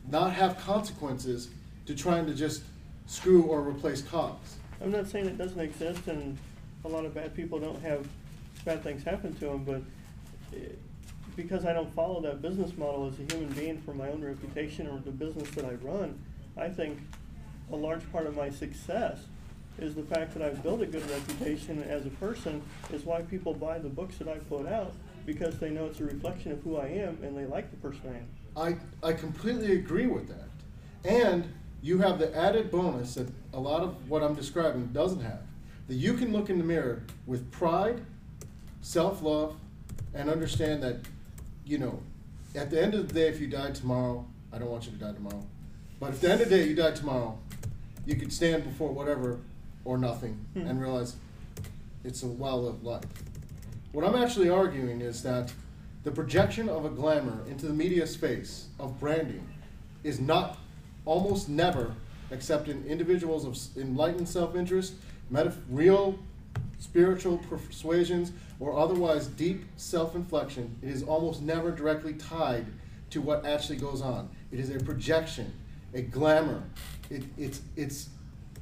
not have consequences to trying to just screw or replace cops. I'm not saying it doesn't exist and a lot of bad people don't have bad things happen to them, but eh, because I don't follow that business model as a human being for my own reputation or the business that I run, I think a large part of my success is the fact that I've built a good reputation as a person is why people buy the books that I put out because they know it's a reflection of who I am and they like the person I am. I, I completely agree with that. And you have the added bonus that a lot of what I'm describing doesn't have. That you can look in the mirror with pride, self love, and understand that, you know, at the end of the day, if you die tomorrow, I don't want you to die tomorrow. But if at the end of the day you die tomorrow, you could stand before whatever or nothing Hmm. and realize it's a well lived life. What I'm actually arguing is that the projection of a glamour into the media space of branding is not, almost never, except in individuals of enlightened self interest, metaf- real spiritual persuasions, or otherwise deep self inflection, it is almost never directly tied to what actually goes on. It is a projection, a glamour. It, it's, it's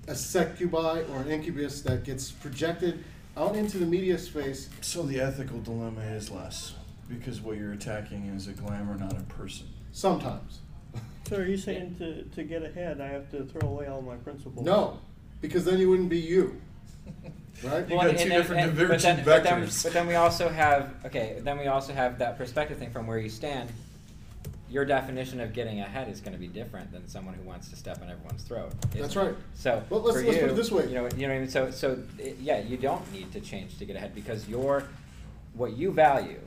a succubi or an incubus that gets projected out into the media space So the ethical dilemma is less because what you're attacking is a glamour, not a person. sometimes. So are you (laughs) saying to, to get ahead, I have to throw away all my principles? No, because then you wouldn't be you. (laughs) Right? You got two different but then, divergent but then, vectors. but then we also have okay. Then we also have that perspective thing from where you stand. Your definition of getting ahead is going to be different than someone who wants to step on everyone's throat. isn't That's it? right. So Well, let's- for let's you, put it this way. You know, you know what I mean. So, so it, yeah, you don't need to change to get ahead because your what you value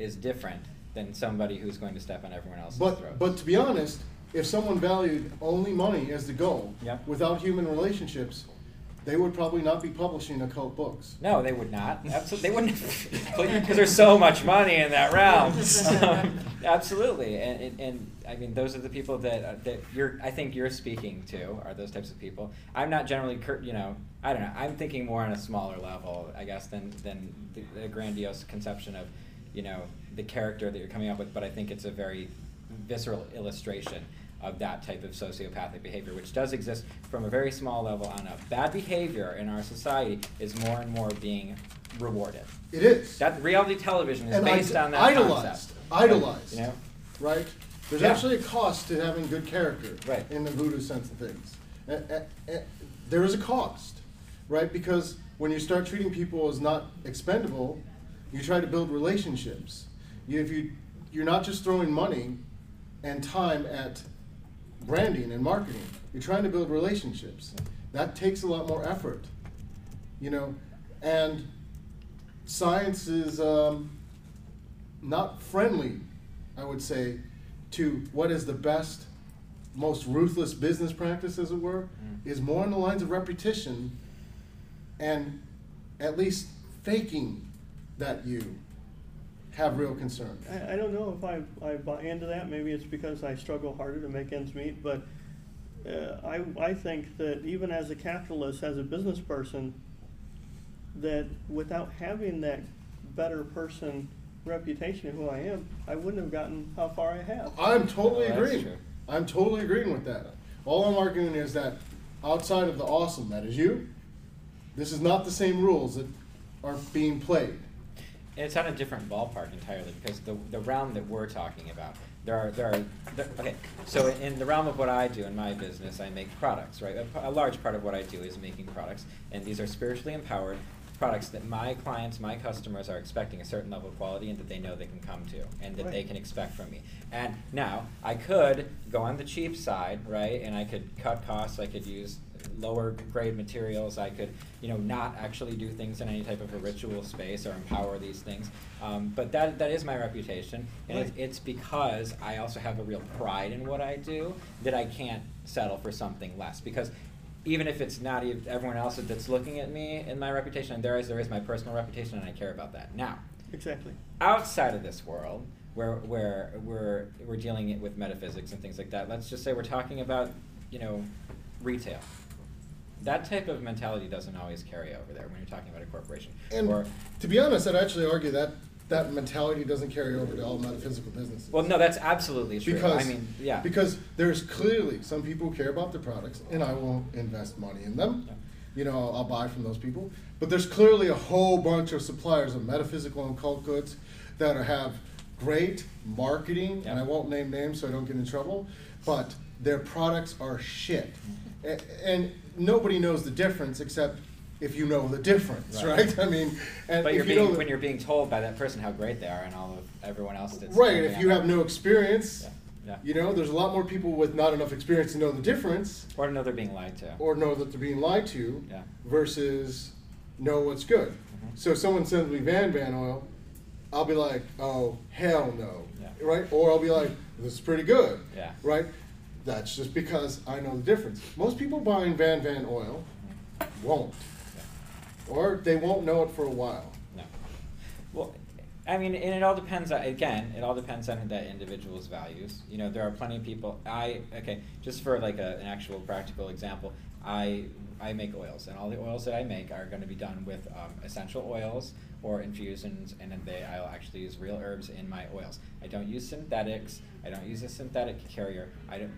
is different than somebody who's going to step on everyone else's throat. But but to be honest, if someone valued only money as the goal, Yep. without human relationships, they would probably not be publishing occult books. No, they would not. Absolutely, they wouldn't, (laughs) because there's so much money in that realm. Um, (laughs) absolutely, and, and, and I mean, those are the people that uh, that you're. I think you're speaking to are those types of people. I'm not generally, cur- you know, I don't know. I'm thinking more on a smaller level, I guess, than than the, the grandiose conception of, you know, the character that you're coming up with. But I think it's a very visceral illustration of that type of sociopathic behavior, which does exist from a very small level on up. Bad behavior in our society is more and more being rewarded. It is. That reality television is and based id- on that idolized, concept. idolized. You know, right? There's Yeah. actually a cost to having good character Right. in the voodoo sense of things. A- a- a- there is a cost, right? Because when you start treating people as not expendable, you try to build relationships. You, if you, you're not just throwing money and time at branding and marketing. You're trying to build relationships. That takes a lot more effort, you know. And science is um, not friendly, I would say, to what is the best, most ruthless business practice, as it were, is more on the lines of repetition and at least faking that you have real concern. I, I don't know if I, I buy into that. Maybe it's because I struggle harder to make ends meet. But uh, I, I think that even as a capitalist, as a business person, that without having that better person reputation of who I am, I wouldn't have gotten how far I have. I'm totally Oh, agreeing. true. I'm totally agreeing with that. All I'm arguing is that outside of the awesome that is you, this is not the same rules that are being played. It's on a different ballpark entirely because the, the realm that we're talking about, there are, there are, there, okay, so in the realm of what I do in my business, I make products, right? a large part of what I do is making products, and these are spiritually empowered products that my clients, my customers are expecting a certain level of quality and that they know they can come to and that they can expect from me. And now, I could go on the cheap side, right, and I could cut costs, I could use lower grade materials. I could, you know, not actually do things in any type of a ritual space or empower these things. Um, but that that is my reputation, and it's, Right. it's because I also have a real pride in what I do that I can't settle for something less. Because even if it's not even everyone else that's looking at me and my reputation, and there is there is my personal reputation, and I care about that. Now, Exactly. outside of this world where where we're we're dealing it with metaphysics and things like that let's just say we're talking about you know retail that type of mentality doesn't always carry over there when you're talking about a corporation And or to be honest, I'd actually argue that that mentality doesn't carry over to all metaphysical businesses. well no that's absolutely true because i mean yeah because there's clearly some people who care about their products, and I will invest money in them. Yeah. You know, I'll, I'll buy from those people. But there's clearly a whole bunch of suppliers of metaphysical and cult goods that are, have great marketing, and I won't name names so I don't get in trouble. But their products are shit, Mm-hmm. And nobody knows the difference except if you know the difference, Right. right? I mean, and but if you're you being, when you're being told by that person how great they are and all of everyone else that's Right, if you have no experience, Yeah, yeah. you know, there's a lot more people with not enough experience to know the difference or to know they're being lied to or know that they're being lied to Yeah. versus know what's good. Mhm. So if someone sends me Van Van oil, I'll be like, oh, hell no. Right? Or I'll be like, this is pretty good. Yeah. Right? That's just because I know the difference. Most people buying Van Van oil won't. Or they won't know it for a while. No. Well, I mean, and it all depends. On, again, it all depends on that individual's values. You know, there are plenty of people. I okay, just for like a, an actual practical example, I I make oils, and all the oils that I make are going to be done with um, essential oils or infusions, and then they I'll actually use real herbs in my oils. I don't use synthetics. I don't use a synthetic carrier.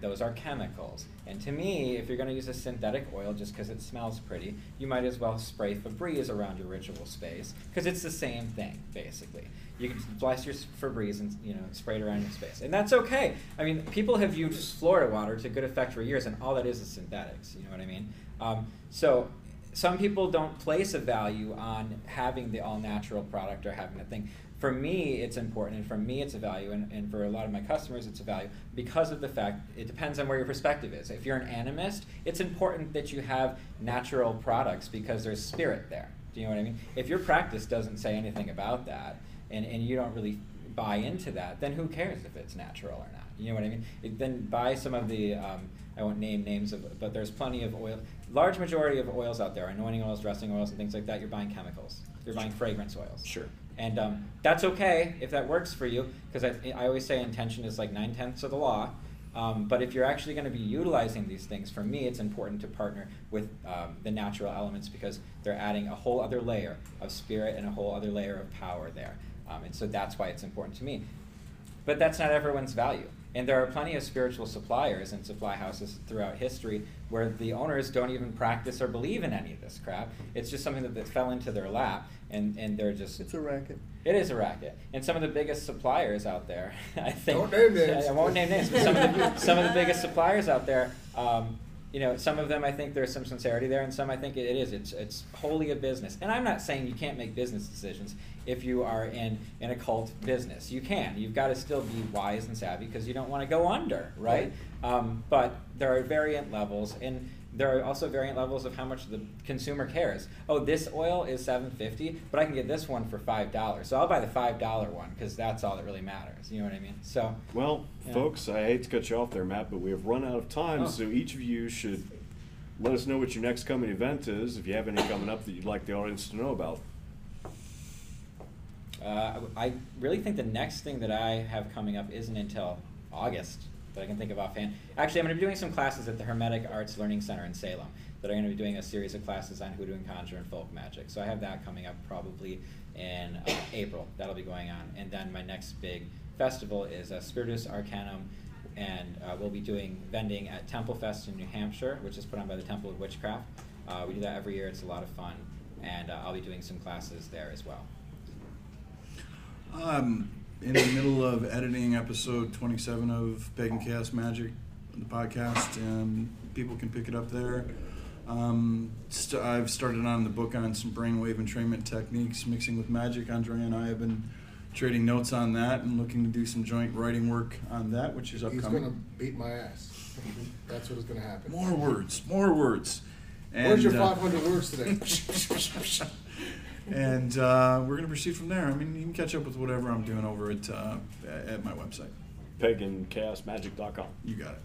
Those are chemicals. And to me, if you're going to use a synthetic oil just because it smells pretty, you might as well spray Febreze around your ritual space because it's the same thing, basically. You can bless your Febreze and you know spray it around your space, and that's okay. I mean, people have used Florida water to good effect for years, and all that is is synthetics. You know what I mean? Um, so some people don't place a value on having the all natural product or having a thing. For me, it's important, and for me, it's a value, and, and for a lot of my customers, it's a value because of the fact it depends on where your perspective is. If you're an animist, it's important that you have natural products because there's spirit there. Do you know what I mean? If your practice doesn't say anything about that, and, and you don't really buy into that, then who cares if it's natural or not? You know what I mean? It, then buy some of the, um, I won't name names of, but there's plenty of oil. Large majority of oils out there, anointing oils, dressing oils, and things like that. You're buying chemicals. You're buying fragrance oils. Sure. And um, that's okay if that works for you, because I, I always say intention is like nine tenths of the law. Um, but if you're actually going to be utilizing these things, for me, it's important to partner with um, the natural elements because they're adding a whole other layer of spirit and a whole other layer of power there. Um, and so that's why it's important to me. But that's not everyone's value. And there are plenty of spiritual suppliers and supply houses throughout history where the owners don't even practice or believe in any of this crap. It's just something that, that fell into their lap, and, and they're just. It's a racket. It is a racket, and some of the biggest suppliers out there, (laughs) I think. Don't name names. I won't name names, but some of the some of the biggest suppliers out there. Um, you know, some of them I think there's some sincerity there, and some I think it, it is. It's it's wholly a business, and I'm not saying you can't make business decisions if you are in an occult business. You can. You've got to still be wise and savvy because you don't want to go under, right? Um, but there are variant levels, and there are also variant levels of how much the consumer cares. Oh, this oil is seven fifty, but I can get this one for five dollars, so I'll buy the five dollar one because that's all that really matters. You know what I mean? So. Well, Yeah. folks, I hate to cut you off there, Matt, but we have run out of time, Oh. so each of you should let us know what your next coming event is, if you have any coming up that you'd like the audience to know about. Uh, I really think the next thing that I have coming up isn't until August that I can think of offhand. Actually, I'm going to be doing some classes at the Hermetic Arts Learning Center in Salem that are going to be doing a series of classes on hoodoo and conjure and folk magic. So I have that coming up probably in uh, April. That'll be going on. And then my next big festival is uh, Spiritus Arcanum, and uh, we'll be doing vending at Temple Fest in New Hampshire, which is put on by the Temple of Witchcraft. Uh, we do that every year. It's a lot of fun. And uh, I'll be doing some classes there as well. I'm in the middle of editing episode 27 of Pagan Chaos Magic, the podcast, and people can pick it up there. Um, st- I've started on the book on some brainwave entrainment techniques, mixing with magic. Andrieh and I have been trading notes on that and looking to do some joint writing work on that, which is upcoming. He's upcoming. gonna beat my ass. (laughs) That's what is gonna happen. More words, more words. Where's your And, uh, 500 words today? (laughs) (laughs) and uh, we're going to proceed from there. I mean, you can catch up with whatever I'm doing over at uh, at my website. PaganChaosMagic.com. You got it.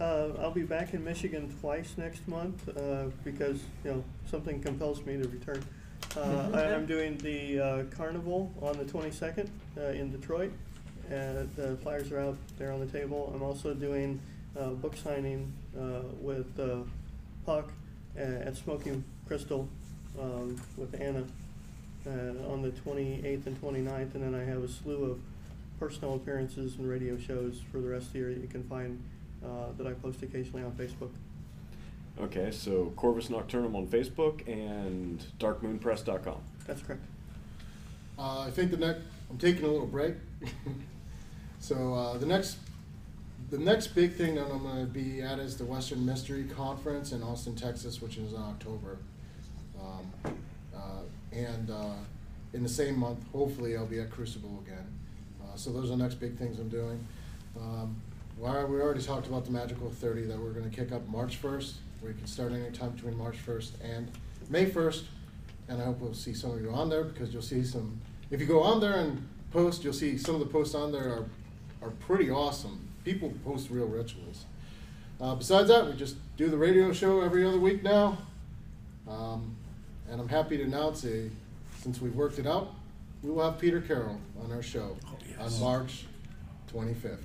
Uh, I'll be back in Michigan twice next month uh, because you know something compels me to return. Uh, I, I'm doing the uh, carnival on the 22nd uh, in Detroit. Uh, the flyers are out there on the table. I'm also doing uh, book signing uh, with uh, Puck uh, at Smoking Crystal um, with Anna uh, on the 28th and 29th, and then I have a slew of personal appearances and radio shows for the rest of the year that you can find uh, that I post occasionally on Facebook. Okay, so Corvus Nocturnum on Facebook and DarkMoonPress.com. That's correct. Uh, I think the next, I'm taking a little break. (laughs) so uh, the next, the next big thing that I'm going to be at is the Western Mystery Conference in Austin, Texas, which is in October. Um, uh, and uh, in the same month, hopefully, I'll be at Crucible again. Uh, so those are the next big things I'm doing. Um, we already talked about the Magical 30 that we're going to kick up March 1st. We can start anytime between March 1st and May 1st. And I hope we'll see some of you on there because you'll see some. If you go on there and post, you'll see some of the posts on there are, are pretty awesome. People post real rituals. Uh, besides that, we just do the radio show every other week now. Um, and I'm happy to announce a, since we've worked it out, we will have Peter Carroll on our show on March 25th.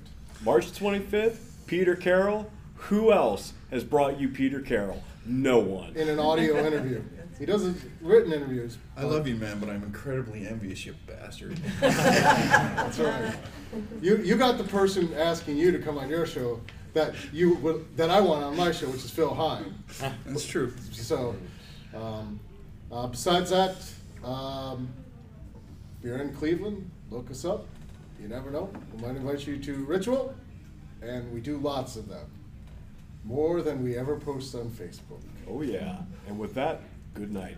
March 25th, Peter Carroll. Who else has brought you Peter Carroll? No one. in an audio (laughs) interview. He does his written interviews. I love you, man, but I'm incredibly envious, you bastard. (laughs) That's right. You you got the person asking you to come on your show that you would, that I want on my show, which is Phil Hine. That's true. So, um, uh, besides that, um, if you're in Cleveland, look us up. You never know. We might invite you to Ritual, and we do lots of them. More than we ever post on Facebook. Oh, yeah. And with that, good night.